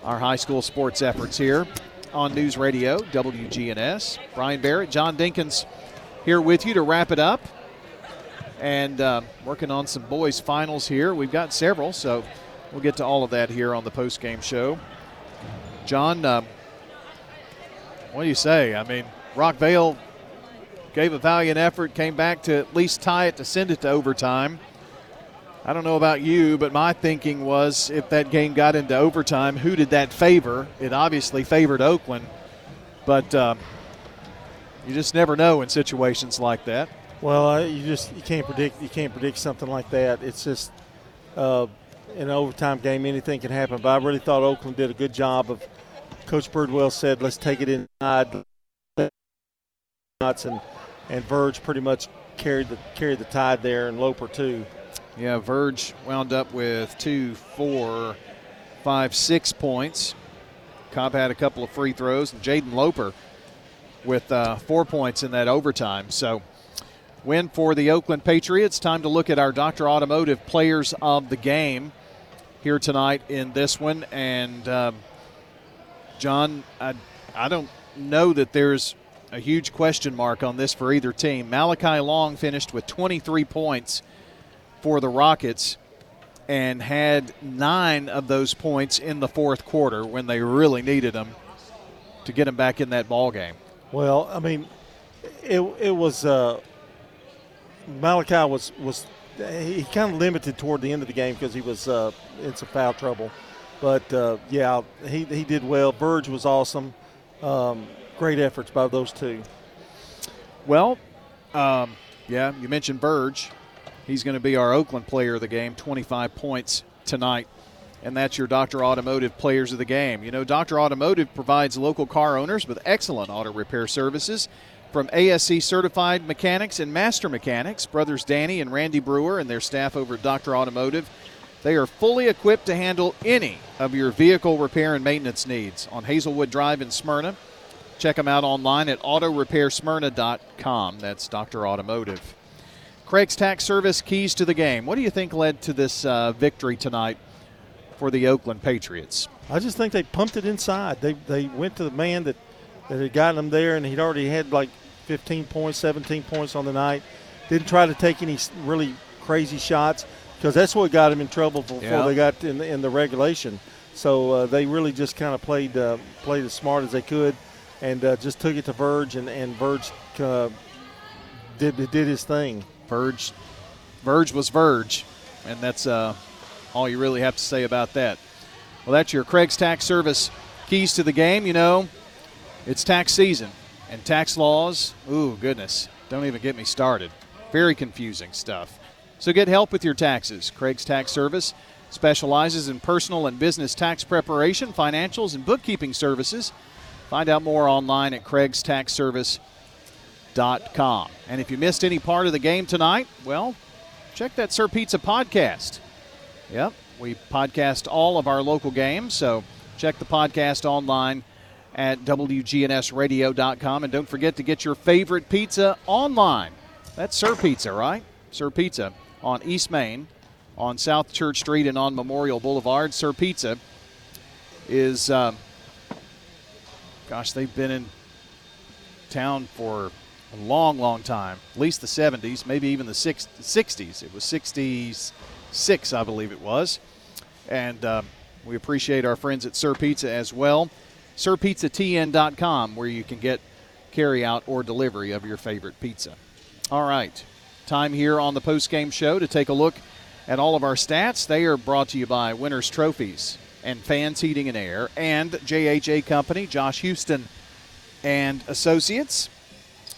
Speaker 7: our high school sports efforts here on News Radio, WGNS. Brian Barrett, John Dinkins here with you to wrap it up. And uh, working on some boys' finals here. We've got several, so we'll get to all of that here on the post-game show. John, um, what do you say? I mean, Rockvale gave a valiant effort, came back to at least tie it to send it to overtime. I don't know about you, but my thinking was if that game got into overtime, who did that favor? It obviously favored Oakland, but um, you just never know in situations like that.
Speaker 6: Well, uh, you just you can't predict you can't predict something like that. It's just uh, in an overtime game, anything can happen. But I really thought Oakland did a good job of. Coach Birdwell said, "Let's take it inside." And and Verge pretty much carried the carried the tide there, and Loper too.
Speaker 7: Yeah, Verge wound up with two, four, five, six points. Cobb had a couple of free throws, and Jaden Loper with uh, four points in that overtime. So, win for the Oakland Patriots. Time to look at our Dr. Automotive players of the game here tonight in this one. And, um, John, I, I don't know that there's a huge question mark on this for either team. Malachi Long finished with 23 points for the Rockets and had nine of those points in the fourth quarter when they really needed them to get them back in that ball game.
Speaker 6: Well, I mean, it it was uh, Malachi was was he kind of limited toward the end of the game because he was uh, in some foul trouble. But uh, yeah, he he did well. Verge was awesome. Um, great efforts by those two.
Speaker 7: Well, um, yeah, you mentioned Verge. He's going to be our Oakland player of the game, 25 points tonight. And that's your Dr. Automotive players of the game. You know, Dr. Automotive provides local car owners with excellent auto repair services from ASE certified mechanics and master mechanics, brothers Danny and Randy Brewer and their staff over at Dr. Automotive. They are fully equipped to handle any of your vehicle repair and maintenance needs on Hazelwood Drive in Smyrna. Check them out online at autorepairsmyrna.com. That's Dr. Automotive. Craig's Tax Service keys to the game. What do you think led to this uh, victory tonight for the Oakland Patriots?
Speaker 6: I just think they pumped it inside. They they went to the man that that had gotten them there, and he'd already had like 15 points, 17 points on the night. Didn't try to take any really crazy shots because that's what got them in trouble before
Speaker 7: Yeah.
Speaker 6: they got in the, in the regulation. So uh, they really just kind of played uh, played as smart as they could, and uh, just took it to Verge, and and Verge uh, did did his thing.
Speaker 7: Verge, Verge was Verge, and that's uh, all you really have to say about that. Well, that's your Craig's Tax Service keys to the game. You know, it's tax season, and tax laws. Ooh, goodness, don't even get me started. Very confusing stuff. So get help with your taxes. Craig's Tax Service specializes in personal and business tax preparation, financials, and bookkeeping services. Find out more online at craigstaxservice.com. And if you missed any part of the game tonight, well, check that Sir Pizza podcast. Yep, we podcast all of our local games, so check the podcast online at WGNSradio.com. And don't forget to get your favorite pizza online. That's Sir Pizza, right? Sir Pizza on East Main, on South Church Street, and on Memorial Boulevard. Sir Pizza is, um, gosh, they've been in town for a long, long time, at least the 70s, maybe even the 60s. It was 66, I believe it was. And um, we appreciate our friends at Sir Pizza as well. SirPizzaTN.com, where you can get carry out or delivery of your favorite pizza. All right, time here on the post game show to take a look at all of our stats. They are brought to you by Winners Trophies and Fans Heating and Air and JHA Company, Josh Houston and Associates.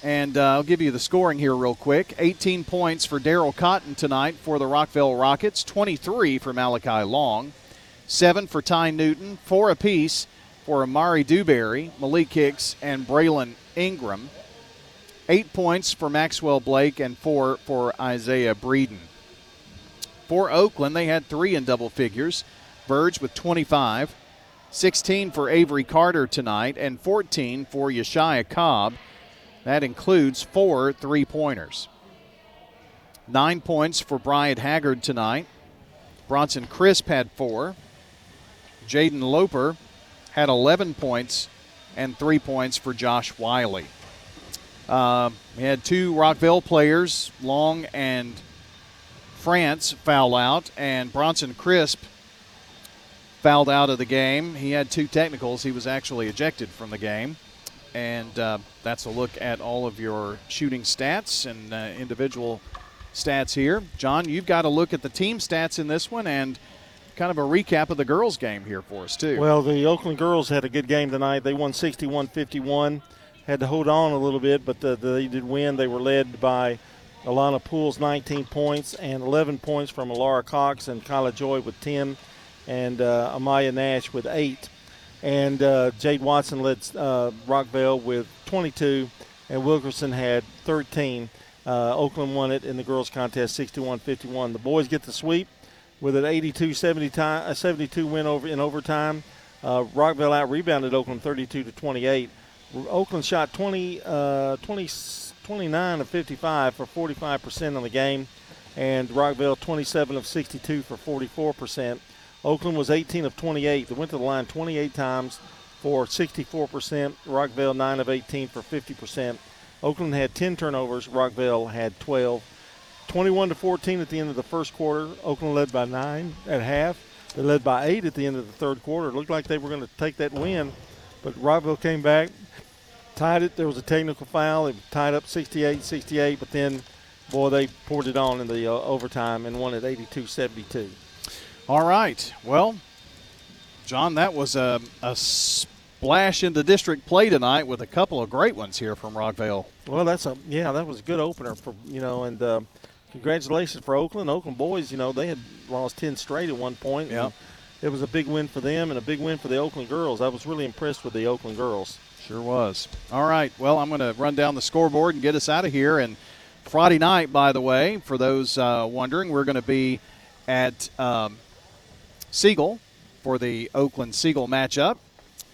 Speaker 7: And uh, I'll give you the scoring here real quick. 18 points for Daryl Cotton tonight for the Rockvale Rockets, 23 for Malachi Long, 7 for Ty Newton, 4 apiece for Amari Dewberry, Malik Hicks, and Braylon Ingram. 8 points for Maxwell Blake and 4 for Isaiah Breeden. For Oakland, they had 3 in double figures. Verge with 25, 16 for Avery Carter tonight, and 14 for Yeshaya Cobb. That includes four three pointers. Nine points for Bryant Haggard tonight. Bronson Crisp had four. Jaden Loper had 11 points and three points for Josh Wiley. Uh, we had two Rockvale players, Long and France, foul out, and Bronson Crisp fouled out of the game. He had two technicals. He was actually ejected from the game. And uh, that's a look at all of your shooting stats and uh, individual stats here. John, you've got to look at the team stats in this one and kind of a recap of the girls' game here for us, too.
Speaker 6: Well, the Oakland girls had a good game tonight. They won 61 51. Had to hold on a little bit, but the, they did win. They were led by Alana Pools, 19 points, and 11 points from Laura Cox and Kyla Joy with 10, and uh, Amaya Nash with 8. And uh, Jade Watson led uh, Rockvale with 22, and Wilkerson had 13. Uh, Oakland won it in the girls' contest 61 51. The boys get the sweep with an 82 72 win over in overtime. Uh, Rockvale out rebounded Oakland 32 to 28. Oakland shot 20, uh, 20, 29 of 55 for 45% on the game, and Rockvale 27 of 62 for 44%. Oakland was 18 of 28. They went to the line 28 times for 64%. Rockvale 9 of 18 for 50%. Oakland had 10 turnovers. Rockvale had 12. 21 to 14 at the end of the first quarter. Oakland led by nine at half. They led by eight at the end of the third quarter. It looked like they were going to take that win, but Rockvale came back, tied it. There was a technical foul. It tied up 68-68, but then, boy, they poured it on in the uh, overtime and won it 82-72.
Speaker 7: All right. Well, John, that was a, a splash into district play tonight with a couple of great ones here from Rockvale.
Speaker 6: Well, that's a yeah, that was a good opener for you know, and uh, congratulations for Oakland. Oakland boys, you know, they had lost ten straight at one point.
Speaker 7: Yeah,
Speaker 6: it was a big win for them and a big win for the Oakland girls. I was really impressed with the Oakland girls.
Speaker 7: Sure was. All right. Well, I'm going to run down the scoreboard and get us out of here. And Friday night, by the way, for those uh, wondering, we're going to be at um, Siegel for the Oakland Siegel matchup.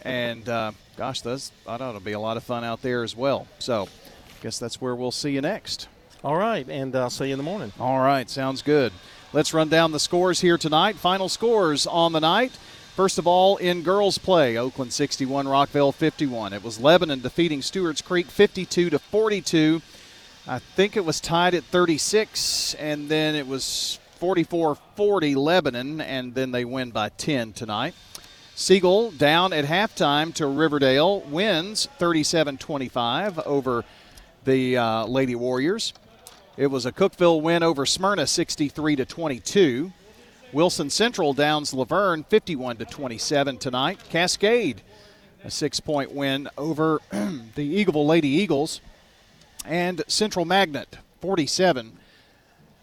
Speaker 7: And uh, gosh, that's that ought to be a lot of fun out there as well. So, I guess that's where we'll see you next.
Speaker 6: All right, and I'll see you in the morning.
Speaker 7: All right, sounds good. Let's run down the scores here tonight. Final scores on the night. First of all, in girls play, Oakland 61, Rockvale 51. It was Lebanon defeating Stewart's Creek 52 to 42. I think it was tied at 36, and then it was 44 40 Lebanon, and then they win by 10 tonight. Siegel down at halftime to Riverdale wins 37 25 over the uh, Lady Warriors. It was a Cookeville win over Smyrna 63 to 22. Wilson Central downs La Vergne 51 to 27 tonight. Cascade a six-point win over (clears throat) the Eagleville Lady Eagles and Central Magnet 47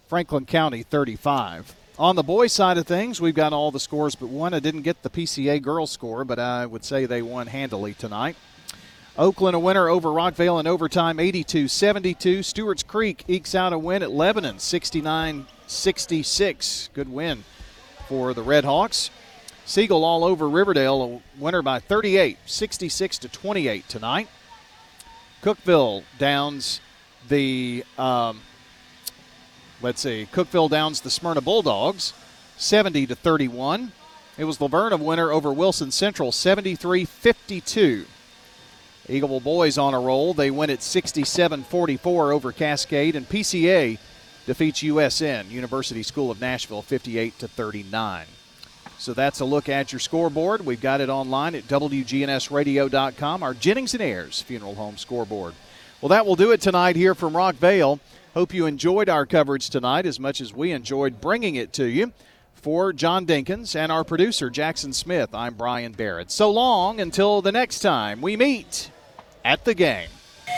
Speaker 7: Franklin County 35. On the boys' side of things, we've got all the scores but one. I didn't get the PCA girls score, but I would say they won handily tonight. Oakland a winner over Rockvale in overtime 82 72. Stewart's Creek ekes out a win at Lebanon 69 66. Good win for the Red Hawks. Siegel all over Riverdale, a winner by 38, 66 to 28 tonight. Cookeville downs the um, let's see, Cookeville downs the Smyrna Bulldogs 70 to 31. It was La Vergne a winner over Wilson Central 73 52. Eagleville boys on a roll. They win at 67 44 over Cascade, and PCA defeats USN, University School of Nashville, 58 to 39. So that's a look at your scoreboard. We've got it online at WGNSradio.com, our Jennings and Ayers Funeral Home scoreboard. Well, that will do it tonight here from Rockvale. Hope you enjoyed our coverage tonight as much as we enjoyed bringing it to you. For John Dinkins and our producer, Jackson Smith, I'm Brian Barrett. So long until the next time we meet at the game.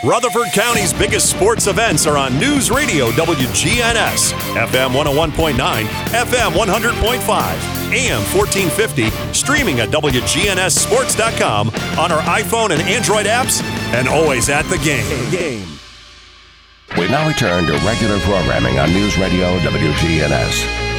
Speaker 39: Rutherford County's biggest sports events are on News Radio WGNS, FM 101.9, FM 100.5, AM 1450, streaming at WGNSSports.com on our iPhone and Android apps, and always at the game. game.
Speaker 32: We now return to regular programming on News Radio WGNS.